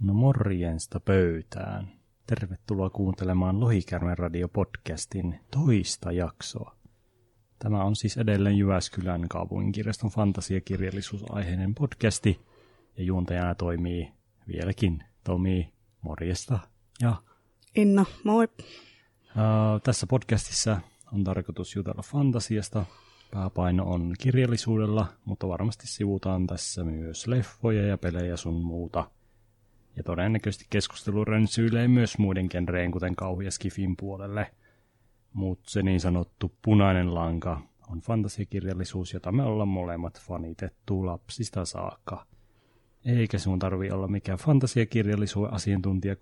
No morjensta pöytään. Tervetuloa kuuntelemaan Lohikärmen radio-podcastin toista jaksoa. Tämä on siis edelleen Jyväskylän kaupunginkirjaston fantasiakirjallisuusaiheinen podcasti, ja juontajana toimii vieläkin Tomi, morjesta, ja Inna, moi. Uh, tässä podcastissa on tarkoitus jutella fantasiasta. Pääpaino on kirjallisuudella, mutta varmasti sivutaan tässä myös leffoja ja pelejä sun muuta. Ja todennäköisesti keskustelu rönsyilee myös muiden genreen, kuten kauhu- ja skifin puolelle. Mutta se niin sanottu punainen lanka on fantasiakirjallisuus, jota me ollaan molemmat fanitettu lapsista saakka. Eikä sun tarvi olla mikään fantasiakirjallisuuden asiantuntija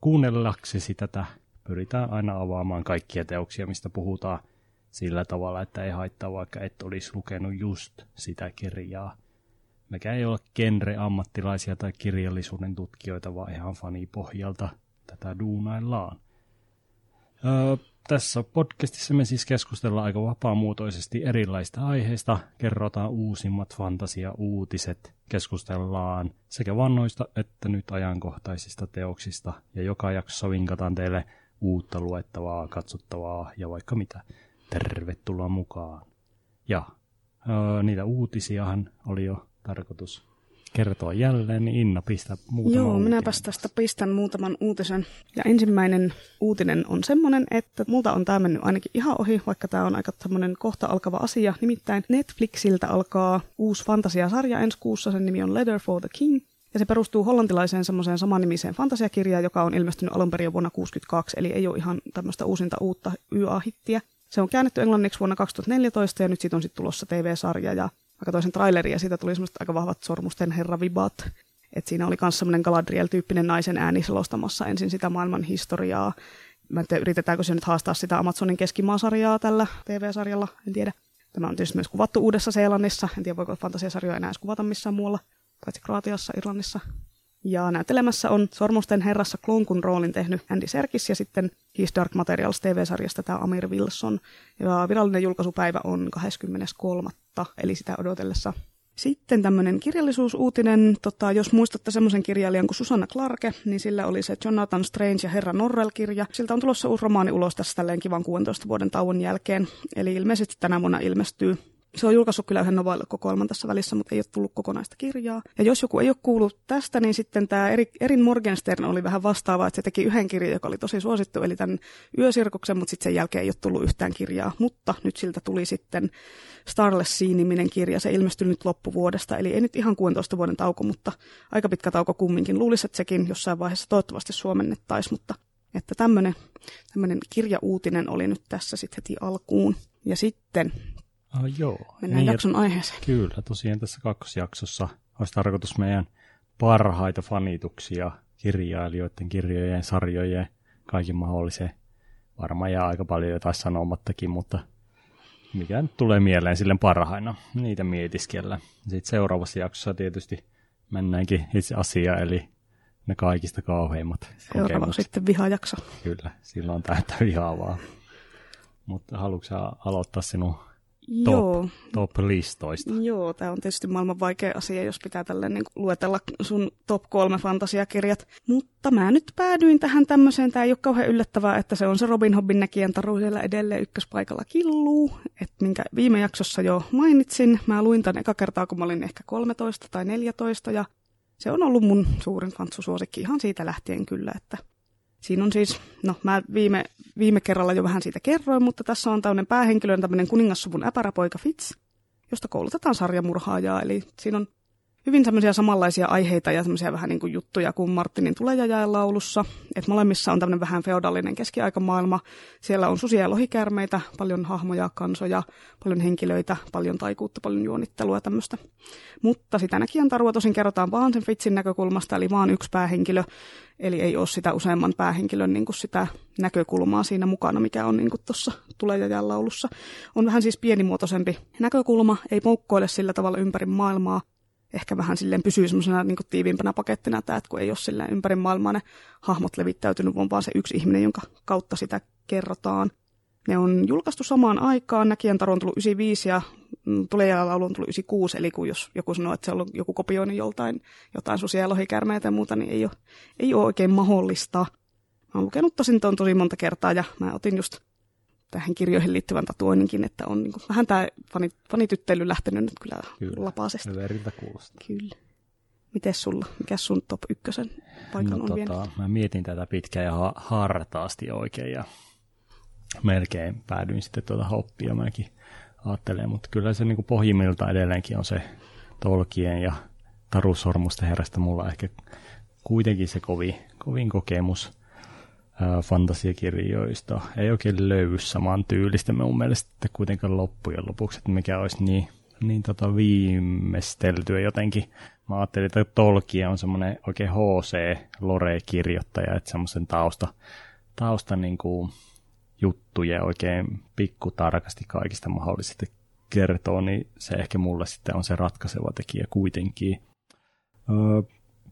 kuunnellaksesi tätä. Pyritään aina avaamaan kaikkia teoksia, mistä puhutaan sillä tavalla, että ei haittaa vaikka et olisi lukenut just sitä kirjaa. Mekä ei ole genre-ammattilaisia tai kirjallisuuden tutkijoita, vaan ihan fanipohjalta tätä duunaillaan. Öö, tässä podcastissa me siis keskustellaan aika vapaamuotoisesti erilaista aiheista, kerrotaan uusimmat fantasia-uutiset, keskustellaan sekä vannoista että nyt ajankohtaisista teoksista, ja joka jaksossa vinkataan teille uutta luettavaa, katsottavaa ja vaikka mitä. Tervetuloa mukaan. Ja öö, niitä uutisiahan oli jo tarkoitus kertoa jälleen, niin Inna, pistä muutama Joo, uutinen. minäpäs tästä pistän muutaman uutisen. Ja ensimmäinen uutinen on semmoinen, että multa on tämä mennyt ainakin ihan ohi, vaikka tämä on aika semmoinen kohta alkava asia. Nimittäin Netflixiltä alkaa uusi fantasiasarja ensi kuussa, sen nimi on Letter for the King. Ja se perustuu hollantilaiseen semmoiseen samanimiseen fantasiakirjaan, joka on ilmestynyt alun perin jo vuonna 1962, eli ei ole ihan tämmöistä uusinta uutta YA-hittiä. Se on käännetty englanniksi vuonna 2014 ja nyt siitä on sitten tulossa TV-sarja ja vaikka toisen traileri ja siitä tuli semmoista aika vahvat sormusten herra vibat. Et siinä oli myös semmoinen Galadriel-tyyppinen naisen ääni selostamassa ensin sitä maailman historiaa. Mä en tiedä, yritetäänkö se nyt haastaa sitä Amazonin keskimaasarjaa tällä TV-sarjalla, en tiedä. Tämä on tietysti myös kuvattu Uudessa-Seelannissa. En tiedä, voiko fantasiasarjoja enää edes kuvata missään muualla, paitsi Kroatiassa, Irlannissa. Ja näyttelemässä on Sormusten herrassa Klonkun roolin tehnyt Andy Serkis ja sitten His Dark Materials TV-sarjasta tämä Amir Wilson. Ja virallinen julkaisupäivä on 23. eli sitä odotellessa. Sitten tämmöinen kirjallisuusuutinen, tota, jos muistatte semmoisen kirjailijan kuin Susanna Clarke, niin sillä oli se Jonathan Strange ja Herra Norrell-kirja. Siltä on tulossa uusi romaani ulos tässä tälleen kivan 16 vuoden tauon jälkeen. Eli ilmeisesti tänä vuonna ilmestyy se on julkaissut kyllä yhden novella-kokoelman tässä välissä, mutta ei ole tullut kokonaista kirjaa. Ja jos joku ei ole kuullut tästä, niin sitten tämä Erin Morgenstern oli vähän vastaava, että se teki yhden kirjan, joka oli tosi suosittu, eli tämän Yösirkuksen, mutta sitten sen jälkeen ei ole tullut yhtään kirjaa. Mutta nyt siltä tuli sitten Starless Sea-niminen kirja, se ilmestyi nyt loppuvuodesta, eli ei nyt ihan 16 vuoden tauko, mutta aika pitkä tauko kumminkin. Luulisi, että sekin jossain vaiheessa toivottavasti suomennettaisiin, mutta että tämmöinen kirjauutinen oli nyt tässä sitten heti alkuun. Ja sitten Ah, joo. Mennään niin, jakson aiheeseen. Kyllä, tosiaan tässä kakkosjaksossa olisi tarkoitus meidän parhaita fanituksia kirjailijoiden, kirjojen, sarjojen, kaikin mahdollisen. Varmaan jää aika paljon jotain sanomattakin, mutta mikä nyt tulee mieleen sille parhaina, niitä mietiskellä. Sitten seuraavassa jaksossa tietysti mennäänkin itse asiaan, eli ne kaikista kauheimmat Seuraavaksi sitten vihajakso. Kyllä, silloin täyttä vihaa vaan. Mutta haluatko aloittaa sinun top, Joo. top-listoista. Joo, tämä on tietysti maailman vaikea asia, jos pitää tälleen niin luetella sun top kolme fantasiakirjat. Mutta mä nyt päädyin tähän tämmöiseen, tämä ei ole kauhean yllättävää, että se on se Robin Hobbin näkijän taru siellä edelleen ykköspaikalla killuu, että minkä viime jaksossa jo mainitsin. Mä luin tämän eka kertaa, kun mä olin ehkä 13 tai 14, ja se on ollut mun suurin fantsusuosikki ihan siitä lähtien kyllä, että Siinä on siis, no mä viime, viime kerralla jo vähän siitä kerroin, mutta tässä on tämmöinen päähenkilö, tämmöinen kuningassuvun äpäräpoika Fitz, josta koulutetaan sarjamurhaajaa. Eli siinä on hyvin semmoisia samanlaisia aiheita ja semmoisia vähän niin kuin juttuja kuin Martinin tulejajaen laulussa. Et molemmissa on tämmöinen vähän feodaalinen keskiaikamaailma. Siellä on susia ja lohikärmeitä, paljon hahmoja, kansoja, paljon henkilöitä, paljon taikuutta, paljon juonittelua tämmöistä. Mutta sitä näkijän tarua tosin kerrotaan vaan sen Fitzin näkökulmasta, eli vaan yksi päähenkilö. Eli ei ole sitä useamman päähenkilön niin kuin sitä näkökulmaa siinä mukana, mikä on niin tuossa tulejajan laulussa. On vähän siis pienimuotoisempi näkökulma, ei poukkoile sillä tavalla ympäri maailmaa, ehkä vähän silleen pysyy semmoisena niin tiiviimpänä pakettina tämä, että kun ei ole silleen ympäri maailmaa ne hahmot levittäytynyt, vaan vaan se yksi ihminen, jonka kautta sitä kerrotaan. Ne on julkaistu samaan aikaan, Näkijän taro on tullut 95 ja mm, Tulijalalaulu on tullut 96, eli kun jos joku sanoo, että se on joku kopioinut joltain jotain susia ja lohikärmeitä ja muuta, niin ei ole, ei ole oikein mahdollista. Mä oon lukenut tosin tuon tosi monta kertaa ja mä otin just tähän kirjoihin liittyvän tatuoinninkin, että on niin kuin, vähän tämä fanitytteily lähtenyt nyt kyllä, kyllä. lapasesta. Veriltä kuulostaa. Kyllä. Mites sulla? Mikä sun top ykkösen paikan no, on tota, vielä? Mä mietin tätä pitkään ja ha- hartaasti oikein ja melkein päädyin sitten tuota hoppia mäkin ajattelen, mutta kyllä se niin kuin pohjimmilta edelleenkin on se Tolkien ja Taru Sormusten herrasta mulla ehkä kuitenkin se kovin, kovin kokemus fantasiakirjoista. Ei oikein löydy saman tyylistä mun mielestä kuitenkaan loppujen lopuksi, että mikä olisi niin, niin tota viimeisteltyä jotenkin. Mä ajattelin, että Tolkien on semmoinen oikein HC-lore-kirjoittaja, että semmoisen tausta, tausta niin kuin juttuja oikein pikkutarkasti kaikista mahdollisista kertoo, niin se ehkä mulle sitten on se ratkaiseva tekijä kuitenkin. Öö,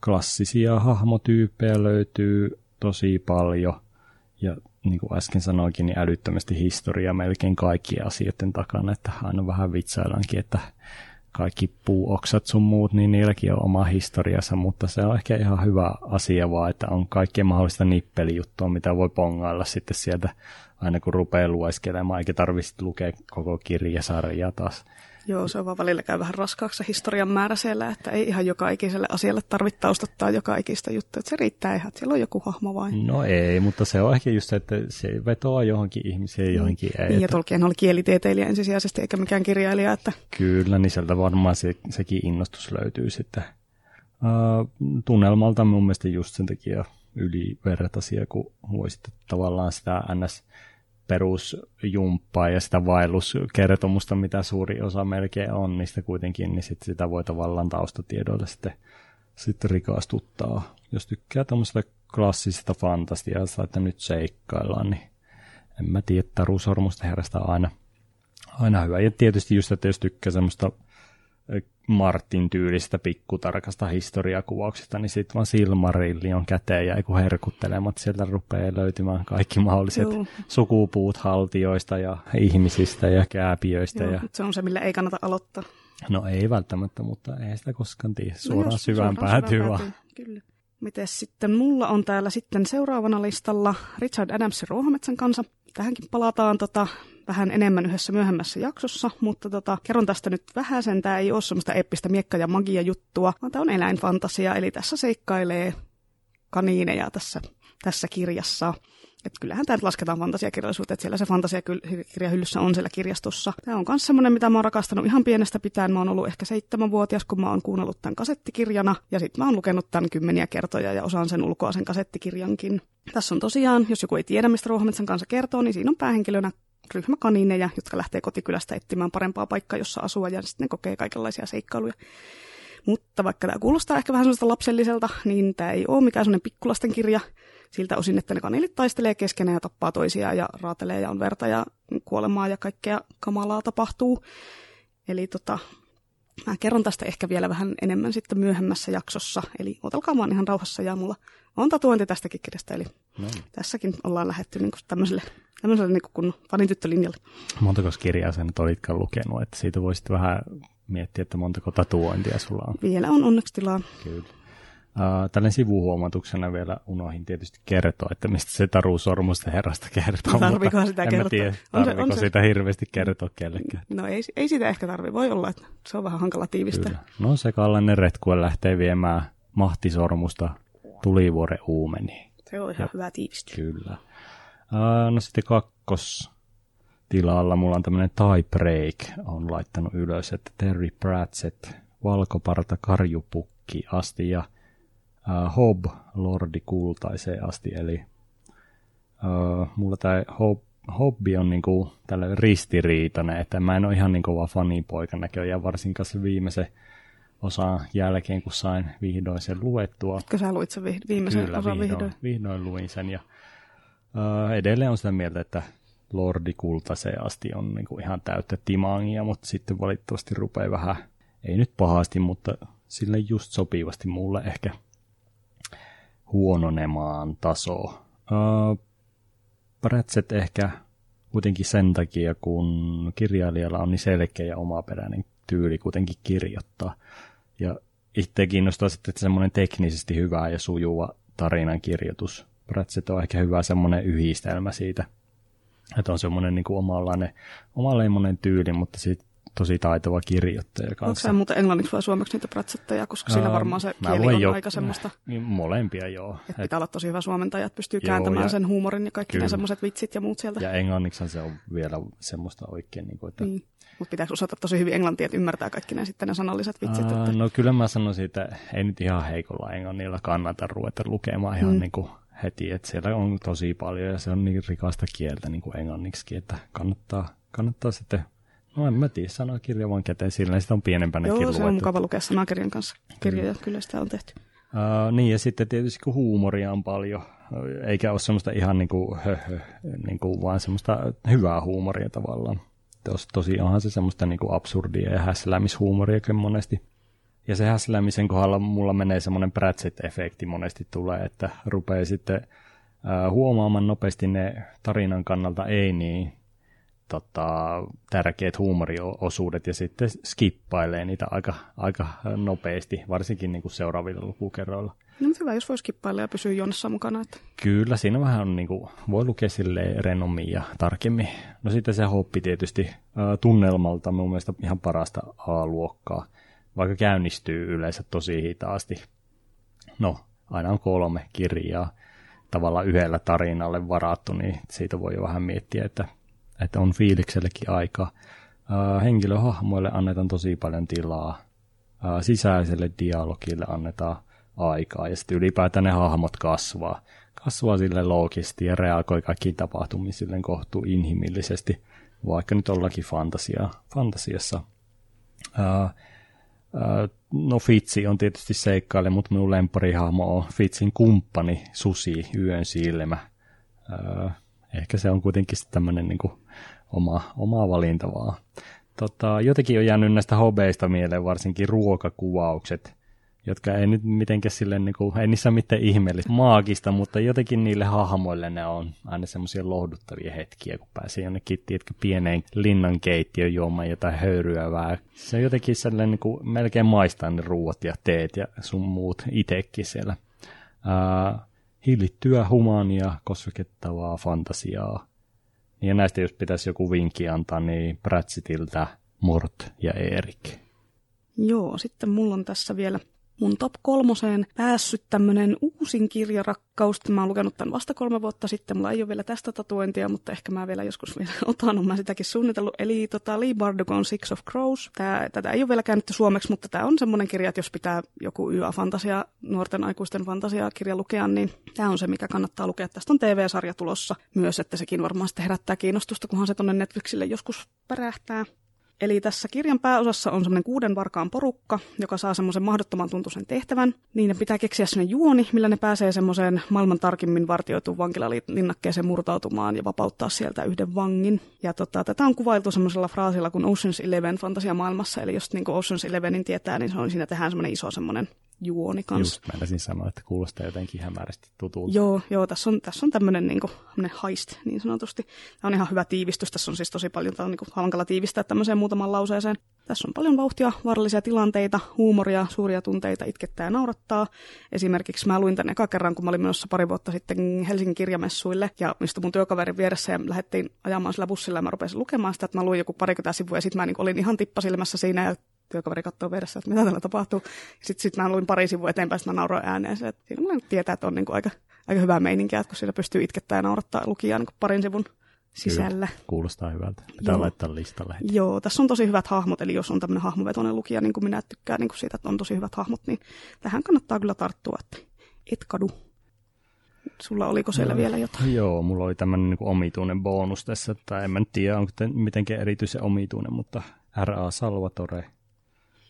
klassisia hahmotyyppejä löytyy tosi paljon, ja niin kuin äsken sanoinkin, niin älyttömästi historia melkein kaikkien asioiden takana, että aina vähän vitsaillaankin, että kaikki puuoksat sun muut, niin niilläkin on oma historiansa, mutta se on ehkä ihan hyvä asia vaan, että on kaikkea mahdollista nippelijuttua, mitä voi pongailla sitten sieltä aina kun rupeaa lueskelemaan, eikä tarvitse lukea koko kirjasarjaa taas. Joo, se on vaan välillä käy vähän raskaaksi se historian määrä siellä, että ei ihan joka ikiselle asialle tarvitse taustattaa joka ikistä juttua, että se riittää ihan, että siellä on joku hahmo vain. No ei, mutta se on ehkä just se, että se vetoaa johonkin ihmiseen ja johonkin ei. Niin, ja Tolkien oli kielitieteilijä ensisijaisesti eikä mikään kirjailija. Että... Kyllä, niin sieltä varmaan se, sekin innostus löytyy sitten. Uh, tunnelmalta mun mielestä just sen takia ylivertaisia, kun voisit tavallaan sitä ns perusjumppaa ja sitä vaelluskertomusta, mitä suuri osa melkein on niistä kuitenkin, niin sit sitä voi tavallaan taustatiedoilla sitten, sitten rikastuttaa. Jos tykkää tämmöisestä klassisesta fantasiasta, että nyt seikkaillaan, niin en mä tiedä, Sormusten herrasta aina, aina hyvä. Ja tietysti just, että jos tykkää semmoista Martin tyylistä pikkutarkasta historiakuvauksesta, niin sitten vaan Silmarilli on käteen ja kun herkuttelemat sieltä rupeaa löytymään kaikki mahdolliset Joo. sukupuut haltioista ja ihmisistä ja kääpiöistä. Joo, ja... Se on se, millä ei kannata aloittaa. No ei välttämättä, mutta ei sitä koskaan tiedä. Suoraan no, syvään suoraan päätyy vaan. Kyllä. Mites sitten mulla on täällä sitten seuraavana listalla Richard Adamsin Ruohometsän kanssa. Tähänkin palataan tota, vähän enemmän yhdessä myöhemmässä jaksossa, mutta tota, kerron tästä nyt vähän sen. Tämä ei ole semmoista eeppistä miekka- ja magia-juttua, vaan tämä on eläinfantasia, eli tässä seikkailee kaniineja tässä, tässä kirjassa. Että kyllähän tämä lasketaan fantasiakirjallisuuteen, että siellä se fantasiakirjahyllyssä on siellä kirjastossa. Tämä on myös semmoinen, mitä mä oon rakastanut ihan pienestä pitäen. Mä oon ollut ehkä seitsemänvuotias, kun mä oon kuunnellut tämän kasettikirjana. Ja sitten mä oon lukenut tämän kymmeniä kertoja ja osaan sen ulkoa sen kasettikirjankin. Tässä on tosiaan, jos joku ei tiedä, mistä Ruohometsän kanssa kertoo, niin siinä on päähenkilönä ryhmä kanineja, jotka lähtee kotikylästä etsimään parempaa paikkaa, jossa asua, ja sitten ne kokee kaikenlaisia seikkailuja. Mutta vaikka tämä kuulostaa ehkä vähän sellaista lapselliselta, niin tämä ei ole mikään sellainen pikkulasten kirja siltä osin, että ne kanilit taistelee keskenään ja tappaa toisiaan ja raatelee ja on verta ja kuolemaa ja kaikkea kamalaa tapahtuu. Eli tota, mä kerron tästä ehkä vielä vähän enemmän sitten myöhemmässä jaksossa. Eli otelkaa vaan ihan rauhassa ja mulla on tatuointi tästäkin kirjasta. Eli no. tässäkin ollaan lähetty niin tämmöiselle tämmöiselle niin kuin fanityttölinjalle. Montako kirjaa sen nyt olitkaan lukenut, että siitä voisit vähän miettiä, että montako tatuointia sulla on. Vielä on onneksi tilaa. Kyllä. Uh, tällainen sivuhuomautuksena vielä unohin tietysti kertoa, että mistä se Taru Sormusten herrasta kertoo. Tarviiko mutta sitä kertoa? Tiedä, tarviko on se, on sitä se... hirveästi kertoa kellekään. No ei, ei sitä ehkä tarvi. Voi olla, että se on vähän hankala tiivistää. Kyllä. No se kallainen retkue lähtee viemään mahtisormusta tulivuoren uumeniin. Se on ihan ja, hyvä tiivistys. Kyllä. Uh, no sitten kakkos tilalla mulla on tämmöinen tie break, on laittanut ylös, että Terry Pratchett, valkoparta karjupukki asti ja Hob Lordi kultaiseen asti, eli uh, mulla tämä Hob, hobby on niinku tällä ristiriitainen, että mä en ole ihan niin kova fanipoika näköjään, varsinkaan se viimeisen osan jälkeen, kun sain vihdoin sen luettua. Kun sä luit sen viimeisen Kyllä, osan vihdoin, vihdoin? vihdoin luin sen ja Uh, edelleen on sitä mieltä, että Lordi Kultaseen asti on niin kuin ihan täyttä timangia, mutta sitten valitettavasti rupeaa vähän, ei nyt pahasti, mutta sille just sopivasti mulle ehkä huononemaan taso. Pratchett ehkä kuitenkin sen takia, kun kirjailijalla on niin selkeä ja omaperäinen tyyli kuitenkin kirjoittaa. Ja itse kiinnostaa sitten semmoinen teknisesti hyvä ja sujuva tarinan kirjoitus. Pratchett on ehkä hyvä semmoinen yhdistelmä siitä, että on semmoinen niin kuin omanlainen, omanlainen tyyli, mutta sitten tosi taitava kirjoittaja kanssa. Onko se muuten englanniksi vai suomeksi niitä pratsetteja, koska siinä varmaan se kieli on jo, aika semmoista. Niin molempia joo. Että pitää olla tosi hyvä suomentaja, että pystyy joo, kääntämään ja, sen huumorin ja kaikki kyllä. ne semmoiset vitsit ja muut sieltä. Ja englanniksi se on vielä semmoista oikein. Niin kuin, että... niin. Mutta pitääkö osata tosi hyvin englantia, että ymmärtää kaikki ne sitten ne sanalliset vitsit? Uh, että... No kyllä mä sanoisin, että ei nyt ihan heikolla englannilla kannata ruveta lukemaan ihan mm. niin kuin heti, että siellä on tosi paljon ja se on niin rikasta kieltä niin kuin englanniksi, että kannattaa, kannattaa sitten No en mä tiedä, sanakirja vaan käteen sillä, sitä on pienempänäkin Joo, se on mukava lukea sanakirjan kanssa kirjoja, kyllä sitä on tehty. Uh, niin, ja sitten tietysti kun huumoria on paljon, eikä ole semmoista ihan niin kuin, höhö, niin kuin vaan semmoista hyvää huumoria tavallaan. Tos, tosi onhan se semmoista niin kuin absurdia ja häslämishuumoriakin monesti. Ja se häslämisen kohdalla mulla menee semmoinen Pratchett-efekti monesti tulee, että rupeaa sitten uh, huomaamaan nopeasti ne tarinan kannalta ei niin tota, tärkeät huumoriosuudet ja sitten skippailee niitä aika, aika nopeasti, varsinkin niin kuin seuraavilla lukukerroilla. No hyvä, jos voi skippailla ja pysyä jonassa mukana. Että... Kyllä, siinä vähän on, niin kuin, voi lukea sille renommin ja tarkemmin. No sitten se hoppi tietysti tunnelmalta mun mielestä ihan parasta A-luokkaa, vaikka käynnistyy yleensä tosi hitaasti. No, aina on kolme kirjaa tavallaan yhdellä tarinalle varattu, niin siitä voi jo vähän miettiä, että että on fiiliksellekin aika. Henkilöhahmoille annetaan tosi paljon tilaa, sisäiselle dialogille annetaan aikaa ja sitten ylipäätään ne hahmot kasvaa. Kasvaa sille loogisesti ja reagoi kaikkiin tapahtumiin silleen kohtuu inhimillisesti, vaikka nyt ollakin fantasia, fantasiassa. no Fitsi on tietysti seikkaille, mutta minun lempparihahmo on Fitsin kumppani Susi, Yön silmä. ehkä se on kuitenkin tämmöinen niin oma, oma valinta vaan. Tota, jotenkin on jäänyt näistä hobeista mieleen varsinkin ruokakuvaukset, jotka ei nyt mitenkään sille, niin kuin, ei niissä mitään ihmeellistä maagista, mutta jotenkin niille hahmoille ne on aina semmoisia lohduttavia hetkiä, kun pääsee jonnekin tiedätkö, pieneen linnan keittiön juomaan jotain höyryävää. Se on jotenkin sellainen niin kuin, melkein maistaa ne ruuat ja teet ja sun muut itekin siellä. Uh, hillittyä humania, koskettavaa fantasiaa, ja näistä jos pitäisi joku vinkki antaa, niin Pratsettiltä Mort ja Erik. Joo, sitten mulla on tässä vielä mun top kolmoseen päässyt tämmönen uusin kirjarakkaus. Mä oon lukenut tämän vasta kolme vuotta sitten. Mulla ei ole vielä tästä tatuointia, mutta ehkä mä vielä joskus vielä otan. mä sitäkin suunnitellut. Eli tota, Lee Bardugon Six of Crows. Tää, tätä ei ole vielä käännetty suomeksi, mutta tämä on semmoinen kirja, että jos pitää joku YA-fantasia, nuorten aikuisten fantasiakirja lukea, niin tämä on se, mikä kannattaa lukea. Tästä on TV-sarja tulossa myös, että sekin varmaan sitten herättää kiinnostusta, kunhan se tonne Netflixille joskus pärähtää. Eli tässä kirjan pääosassa on semmoinen kuuden varkaan porukka, joka saa semmoisen mahdottoman tuntuisen tehtävän. Niin ne pitää keksiä semmoinen juoni, millä ne pääsee semmoiseen maailman tarkimmin vartioituun vankilalinnakkeeseen murtautumaan ja vapauttaa sieltä yhden vangin. Ja tota, tätä on kuvailtu semmoisella fraasilla kuin Ocean's Eleven fantasiamaailmassa. Eli jos niin Ocean's Elevenin tietää, niin se on siinä tehdään semmoinen iso semmoinen juoni kanssa. Just meinasin sanoa, että kuulostaa jotenkin hämärästi tutulta. Joo, joo tässä on, tässä on tämmöinen niin heist niin sanotusti. Tämä on ihan hyvä tiivistys. Tässä on siis tosi paljon, tämä on niin hankala tiivistää tämmöiseen muutaman lauseeseen. Tässä on paljon vauhtia, vaarallisia tilanteita, huumoria, suuria tunteita, itkettää ja naurattaa. Esimerkiksi mä luin tämän eka kerran, kun mä olin menossa pari vuotta sitten Helsingin kirjamessuille ja istui mun työkaverin vieressä ja lähdettiin ajamaan sillä bussilla ja mä rupesin lukemaan sitä, että mä luin joku parikymmentä sivua ja sitten mä niin olin ihan tippasilmässä siinä ja työkaveri katsoo vieressä, että mitä täällä tapahtuu. Sitten sit mä luin pari sivua eteenpäin, että mä nauroin ääneen. Se, että siinä tietää, että on niin kuin aika, aika hyvää meininkiä, että kun siinä pystyy itkettämään ja naurattaa lukijaa niin parin sivun sisällä. Kyllä, kuulostaa hyvältä. Pitää Joo. laittaa listalle. Heti. Joo, tässä on tosi hyvät hahmot, eli jos on tämmöinen hahmovetoinen lukija, niin kuin minä tykkään niin kuin siitä, että on tosi hyvät hahmot, niin tähän kannattaa kyllä tarttua, että et kadu. Sulla oliko siellä no, vielä jotain? Joo, mulla oli tämmöinen niin omituinen bonus tässä, että en mä tiedä, onko mitenkään erityisen omituinen, mutta R.A. Salvatore –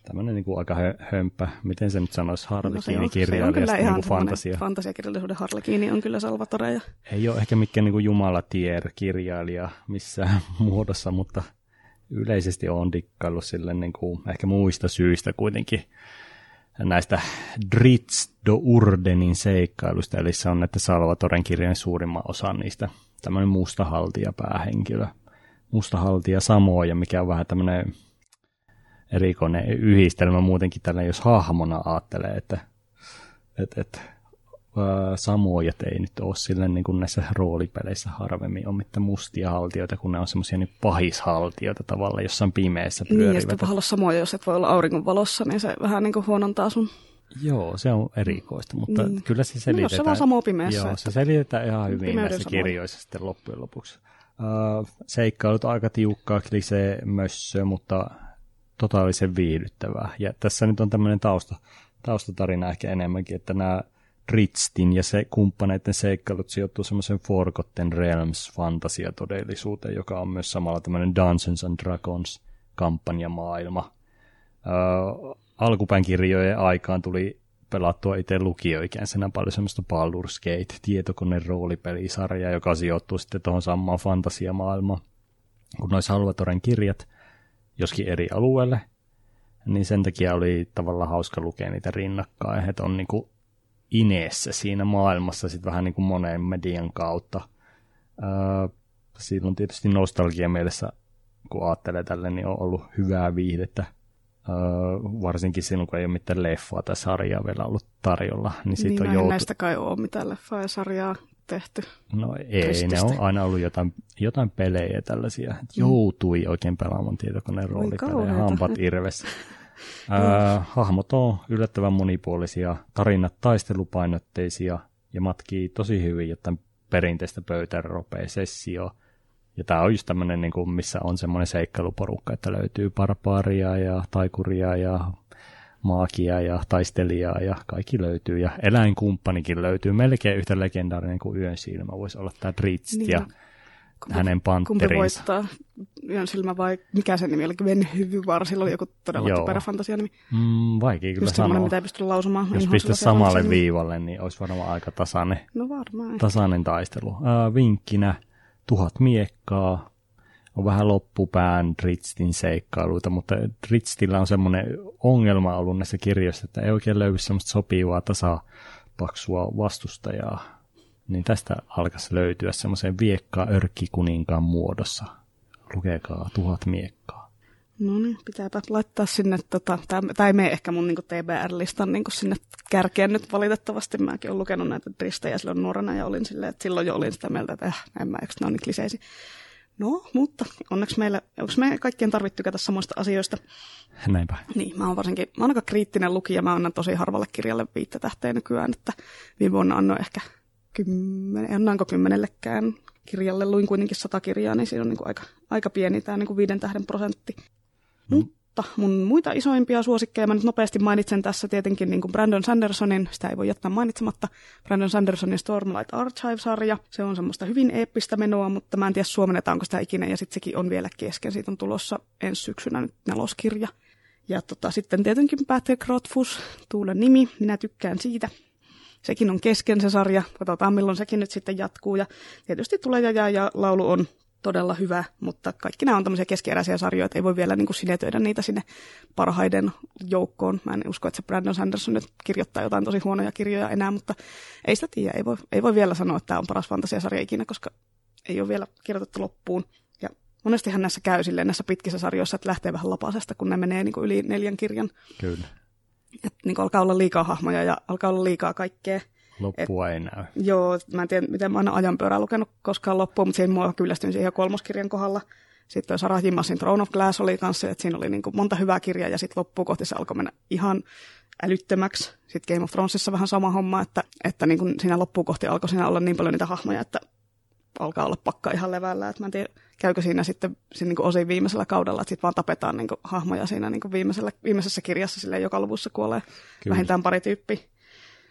tämmöinen niin kuin aika hömpä, miten se nyt sanoisi, harlekiini no niin fantasia. Fantasiakirjallisuuden harlekiini on kyllä Salvatore. Ja... Ei ole ehkä mikään niin jumalatier-kirjailija missään muodossa, mutta yleisesti on dikkaillut sille niin kuin, ehkä muista syistä kuitenkin näistä Dritz do Urdenin seikkailusta, eli se on näitä Salvatoren kirjan suurimman osan niistä tämmöinen mustahaltija päähenkilö. Mustahaltija Samoja, mikä on vähän tämmöinen erikoinen yhdistelmä muutenkin tällä, jos hahmona ajattelee, että, että, että samoja ei nyt ole sille niin kuin näissä roolipeleissä harvemmin on mitään mustia haltioita, kun ne on semmoisia niin pahishaltioita tavallaan jossain pimeässä pyörivät. Niin, ja sitten olla samoja, jos et voi olla auringonvalossa, niin se vähän niin kuin huonontaa sun Joo, se on erikoista, mutta niin. kyllä se selitetään. No, jos se vaan samoo pimeässä. Joo, se selitetään ihan hyvin näissä kirjoissa sitten loppujen lopuksi. Uh, seikkailut aika tiukkaa klisee mössö, mutta totaalisen viihdyttävää. Ja tässä nyt on tämmöinen tausta, taustatarina ehkä enemmänkin, että nämä Ritstin ja se kumppaneiden seikkailut sijoittuu semmoisen Forgotten Realms fantasiatodellisuuteen, joka on myös samalla tämmöinen Dungeons and Dragons kampanjamaailma. Öö, alkupään kirjojen aikaan tuli pelattua itse lukioikäisenä paljon semmoista Baldur's Gate tietokoneen roolipelisarjaa, joka sijoittuu sitten tuohon samaan fantasiamaailmaan. Kun noissa Salvatoren kirjat, joskin eri alueelle, niin sen takia oli tavallaan hauska lukea niitä rinnakkain, että on niinku ineessä siinä maailmassa sitten vähän niin kuin monen median kautta. Öö, silloin tietysti nostalgia mielessä, kun ajattelee tälle, niin on ollut hyvää viihdettä. Öö, varsinkin silloin, kun ei ole mitään leffaa tai sarjaa vielä ollut tarjolla. Niin, sit niin on joutu... näistä kai ole mitään leffaa ja sarjaa tehty. No ei, Trististi. ne on aina ollut jotain, jotain pelejä tällaisia. Mm. Joutui oikein pelaamaan tietokoneen roolipelejä, hampat irvessä. Ää, hahmot on yllättävän monipuolisia, tarinat taistelupainotteisia ja matkii tosi hyvin jotain perinteistä pöytäropea sessio. Ja tämä on just tämmöinen, niin kuin, missä on semmoinen seikkailuporukka, että löytyy barbaria ja taikuria ja maakia ja taistelijaa ja kaikki löytyy. Ja eläinkumppanikin löytyy melkein yhtä legendaarinen kuin Yön silmä. Voisi olla tämä Dritst niin. ja kumpi, hänen pantterinsa. Kumpi voittaa? Yön silmä vai mikä sen nimi oli? Venhyvyvar, sillä oli joku todella typerä fantasianimi. Mm, vaikea kyllä Just sanoa. mitä ei pysty lausumaan. Jos pistät samalle viivalle, niin olisi varmaan aika tasainen, no varmaan. tasainen taistelu. Uh, vinkkinä tuhat miekkaa, on vähän loppupään Dritstin seikkailuita, mutta Dritstillä on semmoinen ongelma ollut näissä kirjoissa, että ei oikein löydy semmoista sopivaa tasapaksua vastustajaa niin tästä alkaisi löytyä semmoisen viekkaa örkkikuninkaan muodossa. Lukekaa tuhat miekkaa. No niin, pitääpä laittaa sinne, tota, tämä ei mene ehkä mun niin TBR-listan niin sinne kärkeen nyt valitettavasti. Mäkin olen lukenut näitä tristejä silloin nuorena ja olin silleen, että silloin jo olin sitä mieltä, että äh, en mä, eikö ne on niin kliseisi. No, mutta onneksi meillä, onko me kaikkien tarvitse tykätä samoista asioista? Näinpä. Niin, mä oon varsinkin, mä oon aika kriittinen lukija, mä annan tosi harvalle kirjalle viittä tähteä nykyään, että viime vuonna annoin ehkä kymmenen, annaanko kymmenellekään kirjalle, luin kuitenkin sata kirjaa, niin siinä on niin kuin aika, aika pieni tämä niin kuin viiden tähden prosentti. Mm. Mutta mun muita isoimpia suosikkeja, mä nyt nopeasti mainitsen tässä tietenkin niin kuin Brandon Sandersonin, sitä ei voi jättää mainitsematta, Brandon Sandersonin Stormlight Archive-sarja. Se on semmoista hyvin eeppistä menoa, mutta mä en tiedä suomennetaanko sitä ikinä, ja sitten sekin on vielä kesken. Siitä on tulossa ensi syksynä nyt neloskirja. Ja tota, sitten tietenkin Patrick Rothfuss, Tuulen nimi, minä tykkään siitä sekin on kesken se sarja. Katsotaan milloin sekin nyt sitten jatkuu. Ja tietysti tulee ja, ja laulu on todella hyvä, mutta kaikki nämä on tämmöisiä keskeeräisiä sarjoja, että ei voi vielä niin kuin sinetöidä niitä sinne parhaiden joukkoon. Mä en usko, että se Brandon Sanderson nyt kirjoittaa jotain tosi huonoja kirjoja enää, mutta ei sitä tiedä. Ei voi, ei voi vielä sanoa, että tämä on paras fantasiasarja ikinä, koska ei ole vielä kirjoitettu loppuun. Ja monestihan näissä käy silleen näissä pitkissä sarjoissa, että lähtee vähän lapasesta, kun ne menee niin kuin yli neljän kirjan. Kyllä. Että niin alkaa olla liikaa hahmoja ja alkaa olla liikaa kaikkea. Loppua Et, ei näy. Joo, mä en tiedä, miten mä oon ajanpyörää lukenut koskaan loppuun, mutta siinä mua kyllästyin siihen kolmoskirjan kohdalla. Sitten Sarah Jimmasin Throne of Glass oli kanssa, että siinä oli niin kuin monta hyvää kirjaa ja sitten loppuun kohti se alkoi mennä ihan älyttömäksi. Sitten Game of Thronesissa vähän sama homma, että, että niin kuin siinä loppuun kohti alkoi siinä olla niin paljon niitä hahmoja, että alkaa olla pakka ihan levällä. Että mä en tiedä, käykö siinä sitten siinä niin kuin osin viimeisellä kaudella, että sitten vaan tapetaan niin kuin hahmoja siinä niin kuin viimeisellä, viimeisessä kirjassa, sille joka luvussa kuolee Kyllä. vähintään pari tyyppiä.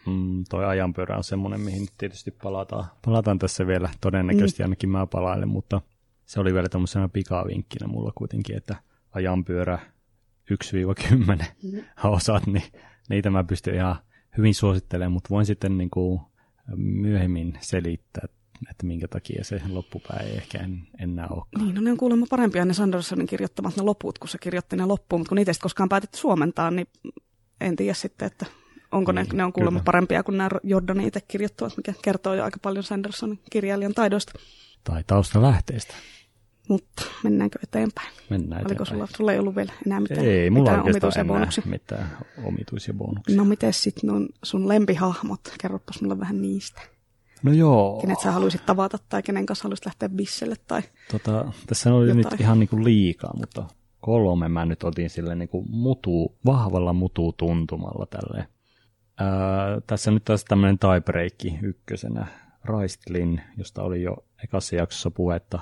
Mm, toi ajanpyörä on semmoinen, mihin tietysti palataan, palataan tässä vielä. Todennäköisesti mm. ainakin mä palailen, mutta se oli vielä tämmöisenä pikavinkkinä mulla kuitenkin, että ajanpyörä 1-10 mm. osat, niin niitä mä pystyn ihan hyvin suosittelemaan, mutta voin sitten niin kuin myöhemmin selittää, että minkä takia se loppupää ei ehkä en, enää ole. Niin, no ne on kuulemma parempia ne Sandersonin kirjoittamat ne loput, kun se kirjoitti ne loppuun, mutta kun niitä ei koskaan päätetty suomentaa, niin en tiedä sitten, että onko niin, ne, ne on kuulemma kyllä. parempia kuin nämä Jordanin itse kirjoittavat, mikä kertoo jo aika paljon Sandersonin kirjailijan taidoista. tai taustalähteistä. Mutta mennäänkö eteenpäin? Mennään Oliko eteenpäin. sulla, sulla ei ollut vielä enää mitään, Ei, mulla mitään omituisia bonuksia? mitään omituisia bonuksia. No miten sitten nun sun lempihahmot? Kerropas mulle vähän niistä. No joo, Kenet sä haluaisit tavata tai kenen kanssa haluaisit lähteä bisselle tai... tota, tässä oli jotain. nyt ihan niinku liikaa, mutta kolme mä nyt otin sille niinku mutu, vahvalla mutu tuntumalla tälleen. Ää, tässä nyt taas tämmöinen tiebreakki ykkösenä. Raistlin, josta oli jo ekassa jaksossa puhetta.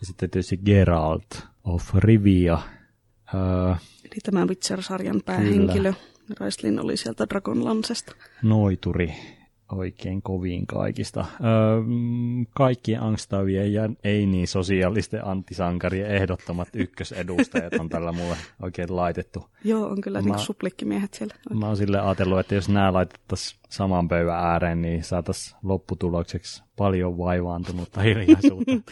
Ja sitten tietysti Geralt of Rivia. Ää, Eli tämän Witcher-sarjan päähenkilö. Raislin oli sieltä Dragonlancesta. noituri oikein koviin kaikista. Öö, mm, kaikkien angstavien ja ei niin sosiaalisten antisankarien ehdottomat ykkösedustajat on tällä mulle oikein laitettu. Joo, on kyllä Mä- niin suplikkimiehet siellä. Mä oon sille ajatellut, että jos nämä laitettaisiin saman pöydän ääreen, niin saataisiin lopputulokseksi paljon vaivaantunutta hiljaisuutta.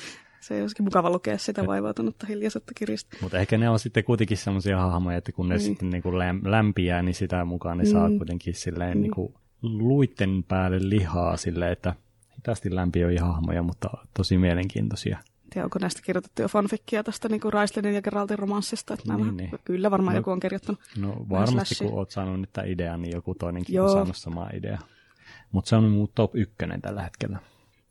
Se olisikin mukava lukea sitä vaivautunutta hiljaisetta kirjasta. Mutta ehkä ne on sitten kuitenkin semmoisia hahmoja, että kun ne Niin. sitten niinku läm- lämpiää, niin sitä mukaan ne saa Mm. kuitenkin silleen Mm. niinku luitten päälle lihaa silleen, että hitaasti lämpiöjä hahmoja, mutta tosi mielenkiintoisia. Tiedä, onko näistä kirjoitettu jo fanfikkiä tästä niin Raislinin ja Geraltin romanssista. Että Niin, niin, niin. Kyllä varmaan No, joku on kirjoittanut. No varmasti kun oot saanut nyt tämän idean, niin joku toinenkin Joo. on saanut sama idea. Mutta se on mun top ykkönen tällä hetkellä.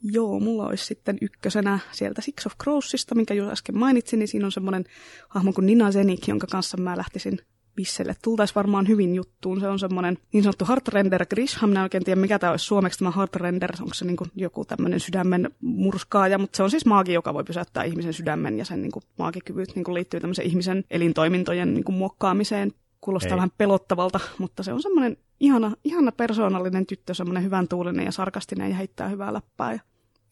Joo, mulla olisi sitten ykkösenä sieltä Six of Crowsista, minkä juuri äsken mainitsin, niin siinä on semmoinen hahmo kuin Nina Zenik, jonka kanssa mä lähtisin Bisselle. Tultaisi varmaan hyvin juttuun. Se on semmoinen niin sanottu Heartrender Grisham. Mä en oikein tiedä, mikä tämä olisi suomeksi tämä Heartrender. Onko se niin kuin joku tämmöinen sydämen murskaaja, mutta se on siis maagi, joka voi pysäyttää ihmisen sydämen ja sen niin kuin maagikyvyt niin kuin liittyy tämmöisen ihmisen elintoimintojen niin kuin muokkaamiseen. Kuulostaa Ei. vähän pelottavalta, mutta se on semmoinen ihana, ihana persoonallinen tyttö, semmoinen hyvän tuulinen ja sarkastinen ja heittää hyvää läppää. Ja